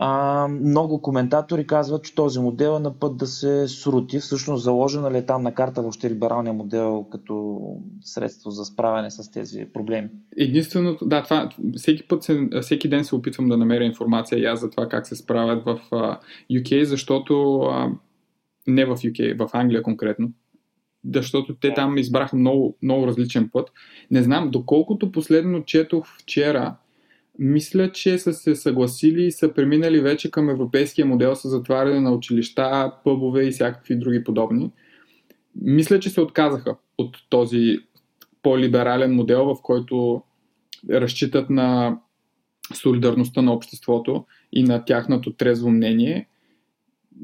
А, много коментатори казват, че този модел е на път да се срути. Всъщност заложена ли е там на карта въобще либералния модел като средство за справяне с тези проблеми?
Единственото, да, това, всеки път, се, всеки ден се опитвам да намеря информация и аз за това как се справят в UK, защото не в UK, в Англия конкретно, защото те там избраха много, много различен път. Не знам, доколкото последно четох вчера, мисля, че са се съгласили и са преминали вече към европейския модел с затваряне на училища, пъбове и всякакви други подобни. Мисля, че се отказаха от този по-либерален модел, в който разчитат на солидарността на обществото и на тяхното трезво мнение.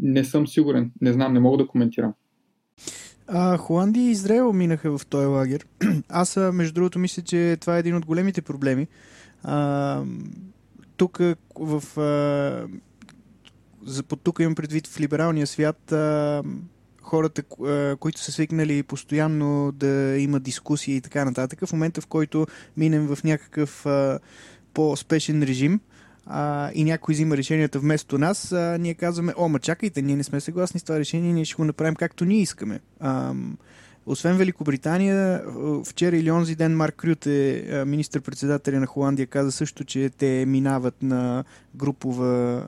не съм сигурен. Не знам, не мога да коментирам.
А, Холандия и Израел минаха в този лагер. Аз, между другото, мисля, че това е един от големите проблеми. А, тук в... А, за под тук имам предвид в либералния свят а, хората, които са свикнали постоянно да има дискусии и така нататък, в момента в който минем в някакъв а, по-спешен режим, а, и някой взима решенията вместо нас, а, ние казваме, о, ма чакайте, ние не сме съгласни с това решение, ние ще го направим както ние искаме. А, освен Великобритания, вчера или онзи ден Марк Рюте, министър-председателя на Холандия, каза също, че те минават на, групова,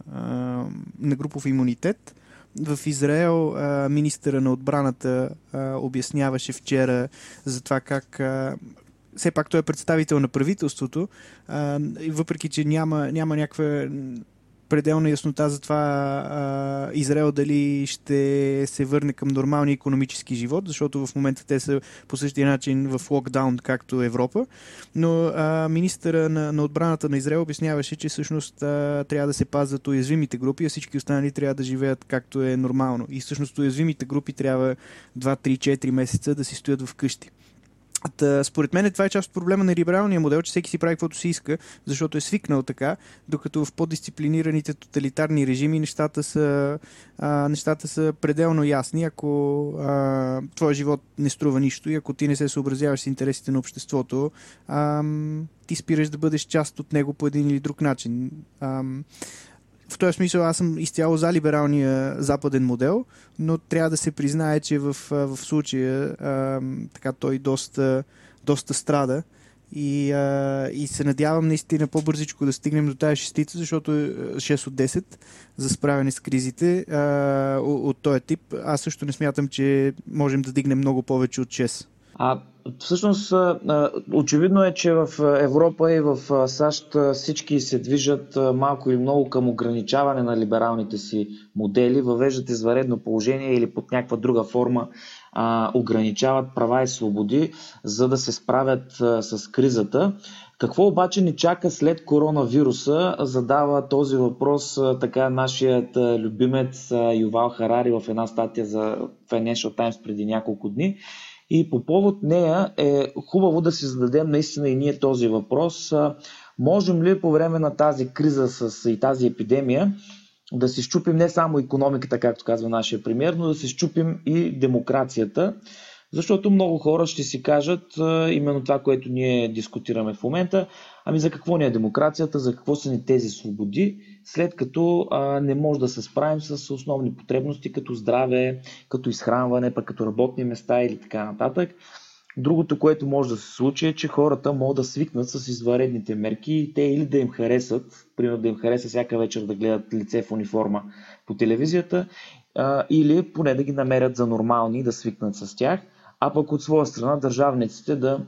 на групов имунитет. В Израел министъра на отбраната обясняваше вчера за това как все пак той е представител на правителството, въпреки че няма, няма някаква пределна яснота за това Израел дали ще се върне към нормалния економически живот, защото в момента те са по същия начин в локдаун, както Европа. Но а, министъра на, на отбраната на Израел обясняваше, че всъщност а, трябва да се пазят уязвимите групи, а всички останали трябва да живеят както е нормално. И всъщност уязвимите групи трябва 2-3-4 месеца да си стоят в къщи. Та, според мен това е част от проблема на либералния модел, че всеки си прави каквото си иска, защото е свикнал така, докато в по-дисциплинираните тоталитарни режими нещата са, а, нещата са пределно ясни. Ако а, твой живот не струва нищо и ако ти не се съобразяваш с интересите на обществото, а, ти спираш да бъдеш част от него по един или друг начин. А, в този смисъл аз съм изцяло за либералния западен модел, но трябва да се признае, че в, в случая а, така той доста, доста страда и, а, и се надявам наистина по-бързичко да стигнем до тази шестица, защото 6 от 10 за справяне с кризите а, от, от този тип. Аз също не смятам, че можем да дигнем много повече от 6.
А всъщност очевидно е, че в Европа и в САЩ всички се движат малко или много към ограничаване на либералните си модели, въвеждат изваредно положение или под някаква друга форма ограничават права и свободи, за да се справят с кризата. Какво обаче ни чака след коронавируса, задава този въпрос така нашият любимец а, Ювал Харари в една статия за Financial Times преди няколко дни. И по повод нея е хубаво да си зададем наистина и ние този въпрос. Можем ли по време на тази криза с и тази епидемия да си щупим не само економиката, както казва нашия премьер, но да си щупим и демокрацията? Защото много хора ще си кажат именно това, което ние дискутираме в момента. Ами за какво ни е демокрацията, за какво са ни тези свободи, след като а, не може да се справим с основни потребности, като здраве, като изхранване, пък като работни места или така нататък. Другото, което може да се случи е, че хората могат да свикнат с изваредните мерки и те или да им харесат, примерно да им хареса всяка вечер да гледат лице в униформа по телевизията, а, или поне да ги намерят за нормални и да свикнат с тях, а пък от своя страна държавниците да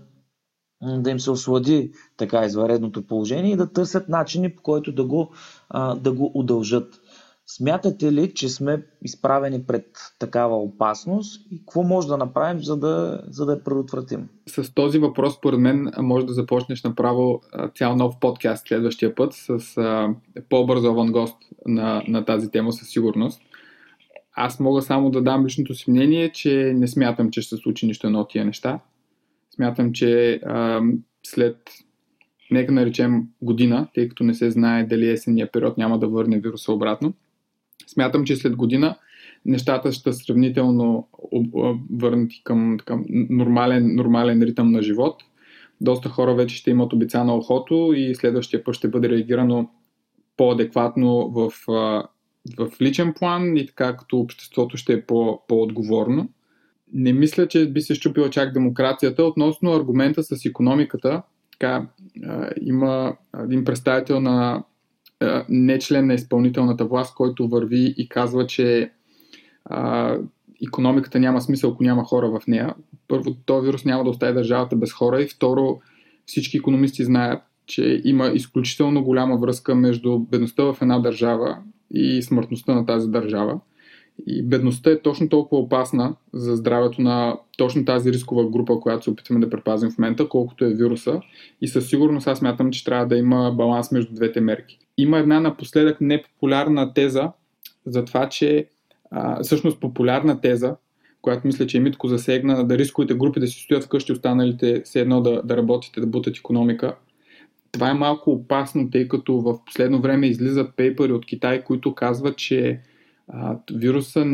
да им се ослади така изваредното положение и да търсят начини по който да го, а, да го удължат. Смятате ли, че сме изправени пред такава опасност и какво може да направим, за да, за да я предотвратим?
С този въпрос, според мен, може да започнеш направо цял нов подкаст следващия път с а, по-образован гост на, на тази тема със сигурност. Аз мога само да дам личното си мнение, че не смятам, че ще се случи нищо едно от тия неща. Смятам, че а, след, нека наречем година, тъй като не се знае дали есенния период няма да върне вируса обратно, смятам, че след година нещата ще сравнително върнати към, към нормален, нормален ритъм на живот. Доста хора вече ще имат обицана охото и следващия път ще бъде реагирано по-адекватно в, в личен план и така като обществото ще е по, по-отговорно не мисля, че би се щупила чак демокрацията. Относно аргумента с економиката, така, а, има един представител на а, не член на изпълнителната власт, който върви и казва, че а, економиката няма смисъл, ако няма хора в нея. Първо, този вирус няма да остави държавата без хора и второ, всички економисти знаят, че има изключително голяма връзка между бедността в една държава и смъртността на тази държава. И бедността е точно толкова опасна за здравето на точно тази рискова група, която се опитваме да препазим в момента, колкото е вируса. И със сигурност аз мятам, че трябва да има баланс между двете мерки. Има една напоследък непопулярна теза за това, че а, всъщност популярна теза, която мисля, че Митко засегна, да рисковите групи да си стоят вкъщи, останалите все едно да, да работите, да бутат економика. Това е малко опасно, тъй като в последно време излизат пейпери от Китай, които казват, че а, вируса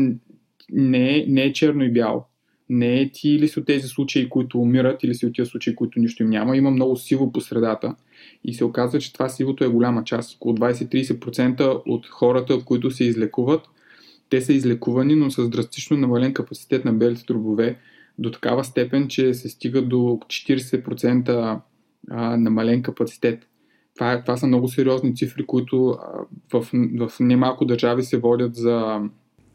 не е, не е черно и бяло. Не е ти или си от тези случаи, които умират, или си от тези случаи, които нищо им няма. Има много сиво по средата. И се оказва, че това сивото е голяма част. Около 20-30% от хората, които се излекуват, те са излекувани, но с драстично намален капацитет на белите дробове до такава степен, че се стига до 40% намален капацитет. Това, е, това са много сериозни цифри, които в, в немалко държави се водят за.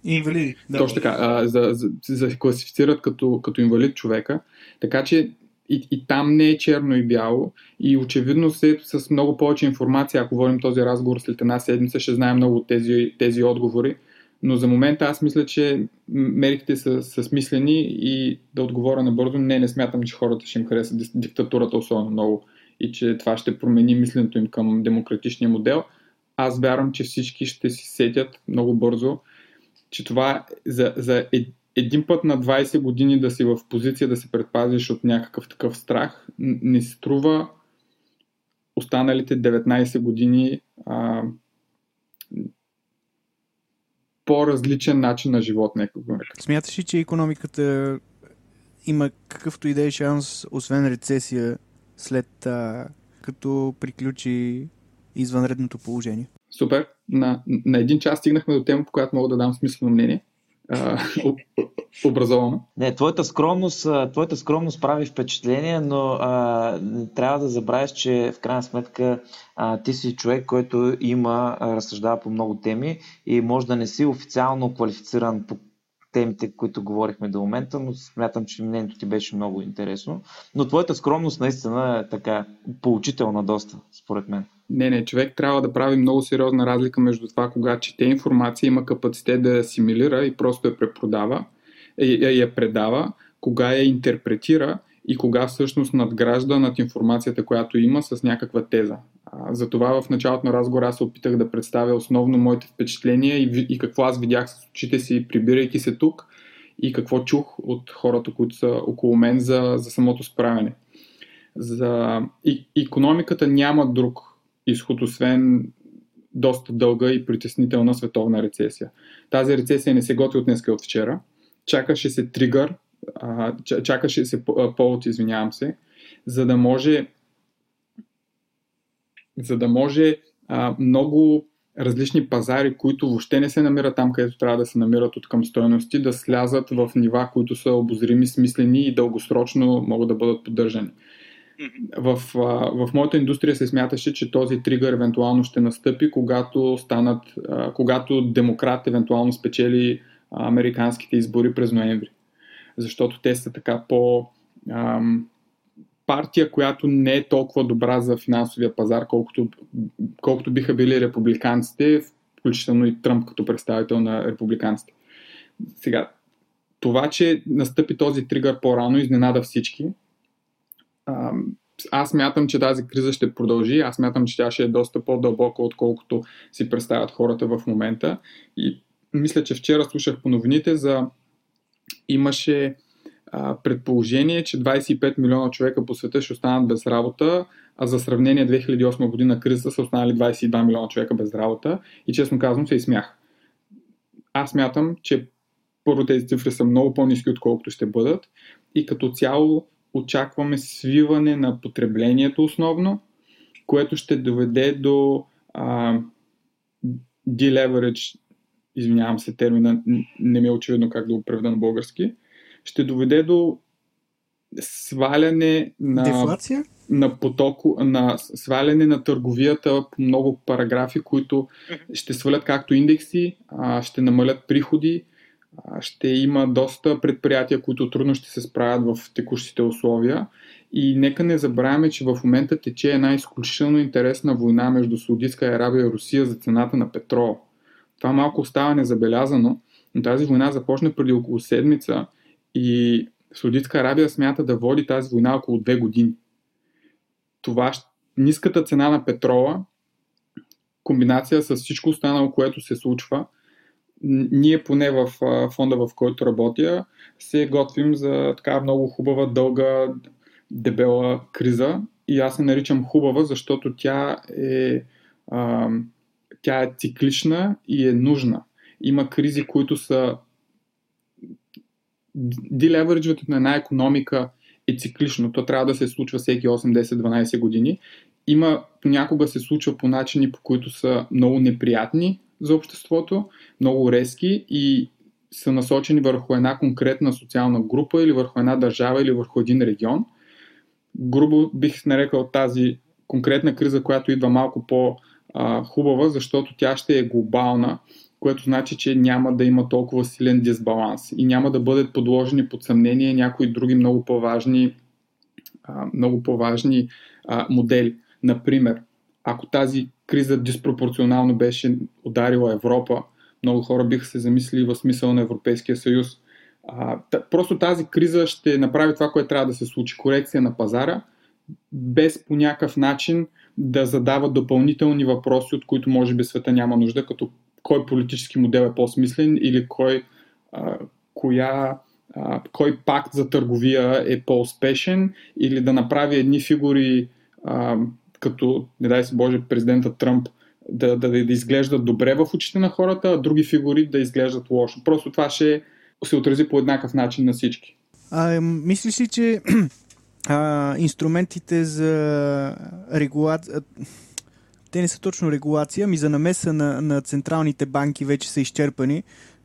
Инвалиди.
Да. Точно така, а, за, за, за, класифицират като, като инвалид човека. Така че и, и там не е черно и бяло. И очевидно се с много повече информация, ако говорим този разговор след една седмица, ще знаем много от тези, тези отговори. Но за момента аз мисля, че мерките са, са смислени и да отговоря набързо, не, не смятам, че хората ще им хареса диктатурата особено много и че това ще промени мисленето им към демократичния модел. Аз вярвам, че всички ще си сетят много бързо, че това за, за един път на 20 години да си в позиция да се предпазиш от някакъв такъв страх, не струва останалите 19 години а, по-различен начин на живот,
Смяташ ли, че економиката има какъвто и да е шанс, освен рецесия, след а, като приключи извънредното положение?
Супер. На, на един час стигнахме до тема, по която мога да дам смислено мнение. образовано.
Не, твоята скромност, твоята скромност прави впечатление, но а, трябва да забравиш, че в крайна сметка а, ти си човек, който има, разсъждава по много теми и може да не си официално квалифициран по темите, които говорихме до момента, но смятам, че мнението ти беше много интересно. Но твоята скромност наистина е така поучителна доста, според мен.
Не, не, човек трябва да прави много сериозна разлика между това, кога чете информация, има капацитет да я асимилира и просто я препродава, я, я предава, кога я интерпретира и кога всъщност надгражда над информацията, която има с някаква теза. Затова в началото на разговора аз се опитах да представя основно моите впечатления и, и какво аз видях с очите си, прибирайки се тук и какво чух от хората, които са около мен за, за самото справяне. За и, економиката няма друг изход, освен доста дълга и притеснителна световна рецесия. Тази рецесия не се готви от днес от вчера. Чакаше се тригър, чакаше се повод, извинявам се, за да може за да може а, много различни пазари, които въобще не се намират там, където трябва да се намират от към стоености, да слязат в нива, които са обозрими, смислени и дългосрочно могат да бъдат поддържани. В, в моята индустрия се смяташе, че този тригър евентуално ще настъпи, когато станат, когато демократ евентуално спечели американските избори през ноември. Защото те са така по партия, която не е толкова добра за финансовия пазар, колкото, колкото биха били републиканците, включително и Тръмп като представител на републиканците. Сега, това, че настъпи този тригър по-рано, изненада всички. Аз мятам, че тази криза ще продължи. Аз мятам, че тя ще е доста по-дълбока, отколкото си представят хората в момента. И мисля, че вчера слушах по новините за имаше предположение, че 25 милиона човека по света ще останат без работа, а за сравнение 2008 година кризата са останали 22 милиона човека без работа и честно казвам се изсмях. Аз мятам, че първо тези цифри са много по-низки, отколкото ще бъдат и като цяло очакваме свиване на потреблението основно, което ще доведе до а, deleverage, извинявам се термина, не ми е очевидно как да го преведа на български, ще доведе до сваляне на,
Дефлация?
на потоко, на сваляне на търговията по много параграфи, които ще свалят както индекси, ще намалят приходи, ще има доста предприятия, които трудно ще се справят в текущите условия. И нека не забравяме, че в момента тече една изключително интересна война между Саудитска Арабия и Русия за цената на петрол. Това малко остава незабелязано, но тази война започна преди около седмица и Саудитска Арабия смята да води тази война около две години. Това ниската цена на петрола, комбинация с всичко останало, което се случва, ние поне в фонда, в който работя, се готвим за така много хубава, дълга, дебела криза. И аз се наричам хубава, защото тя е, а, тя е циклична и е нужна. Има кризи, които са Делевериджването на една економика е циклично. То трябва да се случва всеки 8, 10, 12 години. Има, понякога се случва по начини, по които са много неприятни за обществото, много резки и са насочени върху една конкретна социална група или върху една държава или върху един регион. Грубо бих нарекал тази конкретна криза, която идва малко по-хубава, защото тя ще е глобална което значи, че няма да има толкова силен дисбаланс и няма да бъдат подложени под съмнение някои други много по-важни, много по-важни модели. Например, ако тази криза диспропорционално беше ударила Европа, много хора биха се замислили в смисъл на Европейския съюз. А, просто тази криза ще направи това, което трябва да се случи. Корекция на пазара, без по някакъв начин да задава допълнителни въпроси, от които може би света няма нужда, като кой политически модел е по-смислен или кой, а, коя, а, кой пакт за търговия е по-успешен или да направи едни фигури а, като, не дай се Боже, президента Тръмп да, да, да изглеждат добре в очите на хората, а други фигури да изглеждат лошо. Просто това ще се отрази по еднакъв начин на всички.
А, мислиш ли, че а, инструментите за регулация те не са точно регулация, ми за намеса на, на централните банки вече са изчерпани,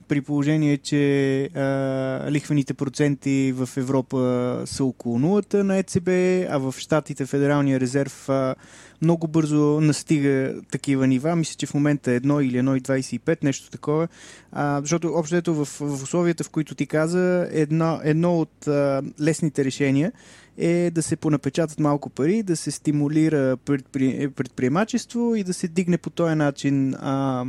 при положение, че а, лихвените проценти в Европа са около нулата на ЕЦБ, а в Штатите Федералния резерв а, много бързо настига такива нива. Мисля, че в момента е 1 или 1,25, нещо такова. А, защото общо ето в, в условията, в които ти каза, едно, едно от а, лесните решения е да се понапечатат малко пари, да се стимулира предпри... предприемачество и да се дигне по този начин а,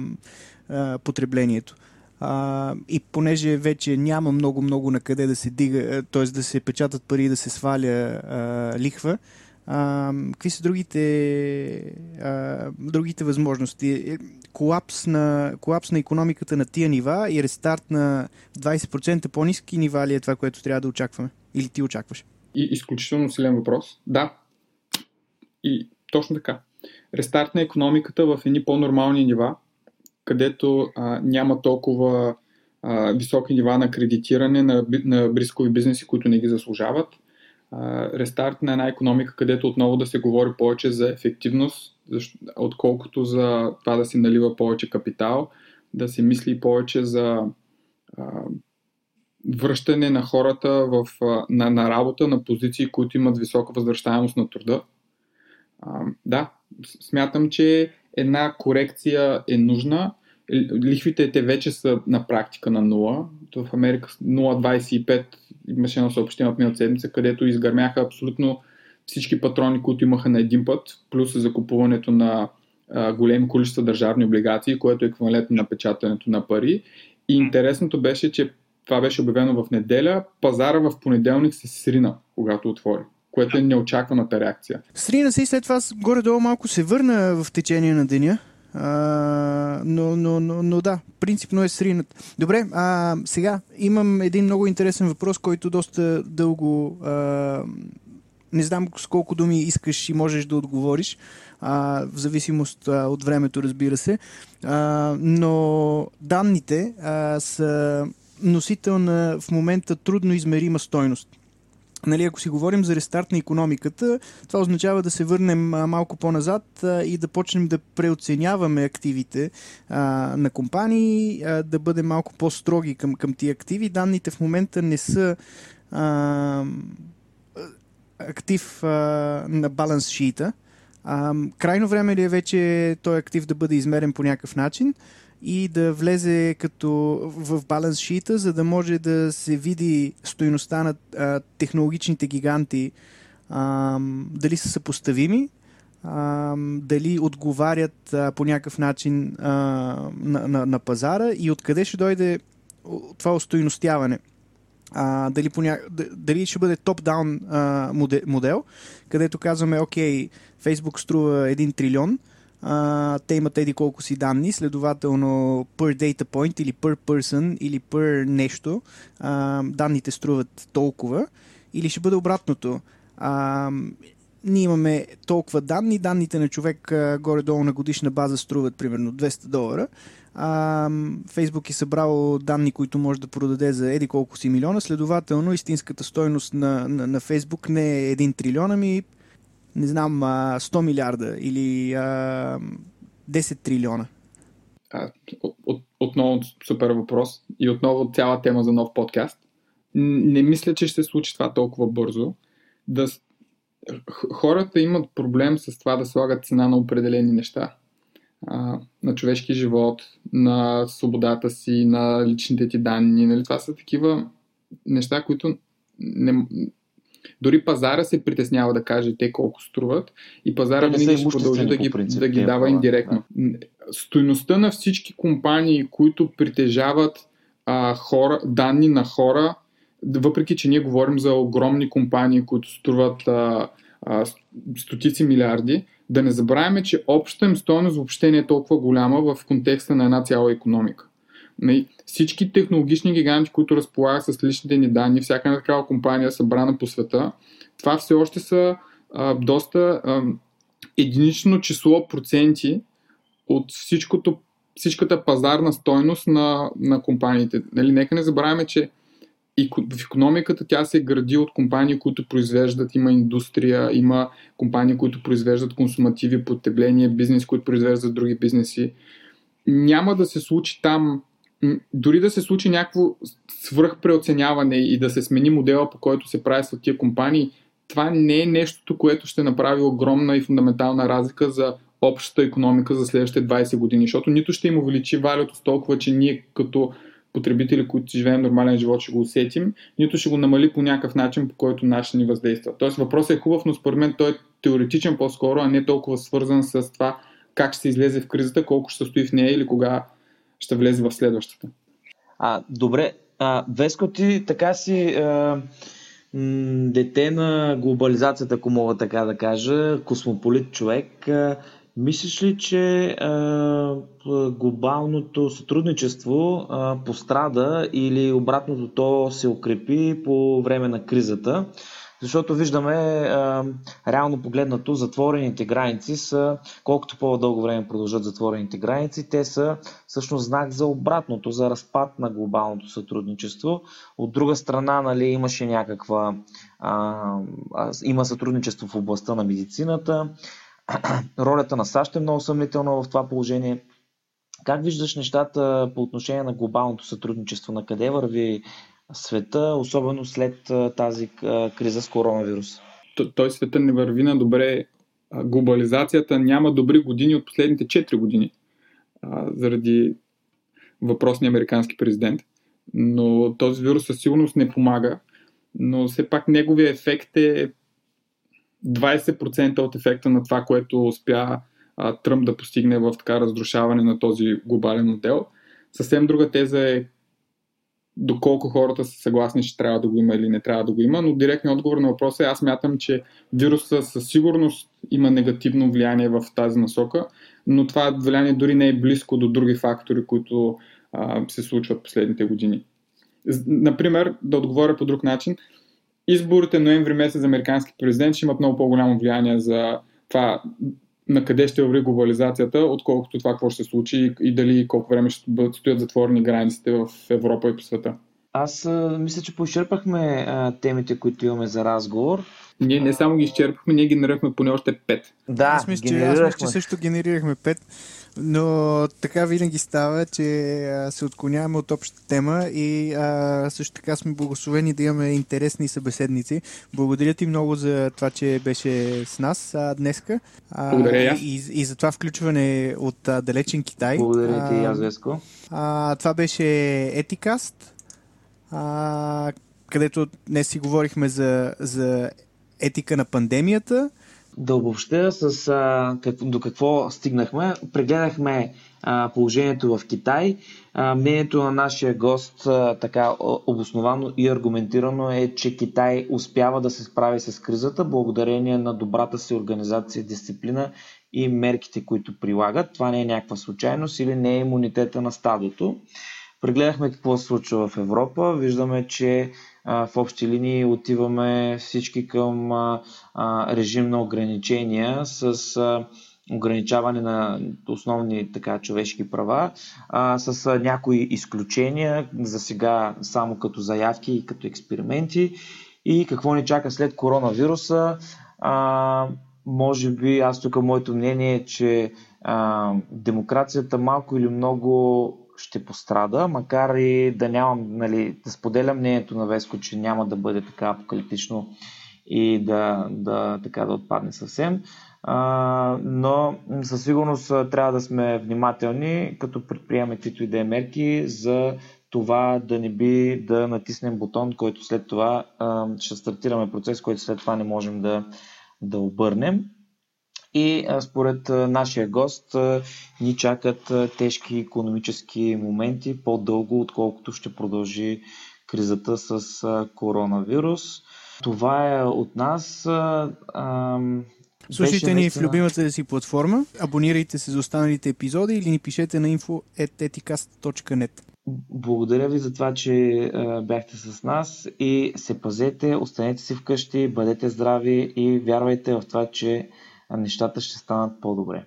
а, потреблението. А, и понеже вече няма много-много на къде да се дига, т.е. да се печатат пари и да се сваля а, лихва, а, какви са другите, а, другите възможности? Е, колапс на, колапс на економиката на тия нива и рестарт на 20% по-низки нива ли е това, което трябва да очакваме? Или ти очакваш?
И изключително силен въпрос. Да. И точно така. Рестарт на економиката в едни по-нормални нива, където а, няма толкова а, високи нива на кредитиране на, на рискови бизнеси, които не ги заслужават. А, рестарт на една економика, където отново да се говори повече за ефективност, отколкото за това да се налива повече капитал, да се мисли повече за а, връщане на хората в, на, на работа на позиции, които имат висока възвръщаемост на труда. А, да, смятам, че една корекция е нужна. Лихвите те вече са на практика на 0. В Америка 0,25 имаше едно съобщение от миналата седмица, където изгърмяха абсолютно всички патрони, които имаха на един път, плюс закупуването на а, големи количества държавни облигации, което е еквивалентно на печатането на пари. И интересното беше, че това беше обявено в неделя, пазара в понеделник се срина, когато отвори което е неочакваната реакция.
Срина се и след това горе-долу малко се върна в течение на деня. А, но, но, но, но да, принципно е сринат. Добре, а, сега имам един много интересен въпрос, който доста дълго а, не знам с колко думи искаш и можеш да отговориш, а, в зависимост а, от времето, разбира се. А, но данните а, са носител на в момента трудно измерима стойност. Нали, ако си говорим за рестарт на економиката, това означава да се върнем малко по-назад и да почнем да преоценяваме активите а, на компании, а, да бъдем малко по-строги към, към тия активи. Данните в момента не са а, актив а, на баланс шита. Крайно време ли е вече този актив да бъде измерен по някакъв начин? И да влезе като в баланс шита, за да може да се види стоеността на а, технологичните гиганти, а, дали са съпоставими, а, дали отговарят а, по някакъв начин а, на, на, на пазара и откъде ще дойде това устойностяване. А, дали, поня... дали ще бъде топ-даун модел, където казваме, окей, Facebook струва 1 трилион, те имат еди колко си данни, следователно per data point или per person или per нещо, а, данните струват толкова, или ще бъде обратното. А, ние имаме толкова данни, данните на човек а, горе-долу на годишна база струват примерно 200 долара. А, Фейсбук е събрал данни, които може да продаде за еди колко си милиона, следователно истинската стойност на, на, на Фейсбук не е 1 трилион, ами не знам, 100 милиарда или а, 10 трилиона?
А, от, отново супер въпрос и отново цяла тема за нов подкаст. Не мисля, че ще се случи това толкова бързо. Да, хората имат проблем с това да слагат цена на определени неща. А, на човешки живот, на свободата си, на личните ти данни. Нали? Това са такива неща, които не, дори пазара се притеснява да каже те колко струват и пазара винаги ще продължи да ги, принцип, да ги дава индиректно. Да. Стойността на всички компании, които притежават а, хора, данни на хора, въпреки че ние говорим за огромни компании, които струват а, а, стотици милиарди, да не забравяме, че общата им стоеност въобще не е толкова голяма в контекста на една цяла економика. Всички технологични гиганти, които разполагат с личните ни данни, всяка една такава компания събрана по света, това все още са а, доста а, единично число проценти от всичкото, всичката пазарна стойност на, на компаниите. Нали, нека не забравяме, че в економиката тя се гради от компании, които произвеждат, има индустрия, има компании, които произвеждат консумативи, потребление, бизнес, които произвеждат други бизнеси. Няма да се случи там дори да се случи някакво свръхпреоценяване и да се смени модела, по който се прави с тия компании, това не е нещото, което ще направи огромна и фундаментална разлика за общата економика за следващите 20 години, защото нито ще им увеличи валюто с толкова, че ние като потребители, които живеем нормален живот, ще го усетим, нито ще го намали по някакъв начин, по който нашите ни въздейства. Тоест въпросът е хубав, но според мен той е теоретичен по-скоро, а не толкова свързан с това как ще се излезе в кризата, колко ще стои в нея или кога ще влезе в следващата.
А, добре, а, Веско, ти така си а, м- дете на глобализацията, ако мога така да кажа, космополит човек. А, мислиш ли, че а, глобалното сътрудничество а, пострада или обратното то се укрепи по време на кризата? Защото виждаме, а, реално погледнато, затворените граници са, колкото по-дълго време продължат затворените граници, те са всъщност знак за обратното, за разпад на глобалното сътрудничество. От друга страна, нали, имаше някаква. А, има сътрудничество в областта на медицината. Ролята на САЩ е много съмнителна в това положение. Как виждаш нещата по отношение на глобалното сътрудничество? На къде върви света, особено след тази криза с коронавирус?
Той света не върви на добре. Глобализацията няма добри години от последните 4 години заради въпросния американски президент. Но този вирус със сигурност не помага. Но все пак неговия ефект е 20% от ефекта на това, което успя Тръмп да постигне в така разрушаване на този глобален модел. Съвсем друга теза е доколко хората са съгласни, че трябва да го има или не трябва да го има, но директният отговор на въпроса е аз мятам, че вируса със сигурност има негативно влияние в тази насока, но това влияние дори не е близко до други фактори, които а, се случват последните години. Например, да отговоря по друг начин, изборите ноември месец за американски президент ще имат много по-голямо влияние за това на къде ще върви глобализацията, отколкото това какво ще се случи и дали колко време ще бъдат, стоят затворени границите в Европа и по света.
Аз а, мисля, че поизчерпахме а, темите, които имаме за разговор.
Ние не само ги изчерпахме, ние генерирахме поне още 5.
Да, аз мисля, че, аз мисля, че също генерирахме 5. Но така винаги става, че а, се отклоняваме от общата тема и а, също така сме благословени да имаме интересни събеседници. Благодаря ти много за това, че беше с нас а, днеска.
А, Благодаря.
И, и, и за това включване от а, далечен Китай.
Благодаря ти, аз Веско.
А, това беше Етикаст, а, където днес си говорихме за, за етика на пандемията
да обобщя с а, как, до какво стигнахме. Прегледахме положението в Китай. Мнението на нашия гост, така обосновано и аргументирано е, че Китай успява да се справи с кризата благодарение на добрата си организация, дисциплина и мерките, които прилагат. Това не е някаква случайност или не е имунитета на стадото. Прегледахме какво се случва в Европа. Виждаме, че в общи линии отиваме всички към режим на ограничения с ограничаване на основни така, човешки права, а, с някои изключения, за сега само като заявки и като експерименти. И какво ни чака след коронавируса? А, може би, аз тук моето мнение е, че а, демокрацията малко или много ще пострада, макар и да нямам, нали, да споделям мнението на Веско, че няма да бъде така апокалиптично и да, да, така, да отпадне съвсем. А, но със сигурност трябва да сме внимателни, като предприемаме каквито и да е мерки за това да не би да натиснем бутон, който след това а, ще стартираме процес, който след това не можем да, да обърнем. И според нашия гост ни чакат тежки економически моменти по-дълго, отколкото ще продължи кризата с коронавирус. Това е от нас.
Слушайте ни в любимата си платформа, абонирайте се за останалите епизоди или ни пишете на info.eticast.net.
Благодаря ви за това, че бяхте с нас и се пазете, останете си вкъщи, бъдете здрави и вярвайте в това, че нещата ще станат по-добре.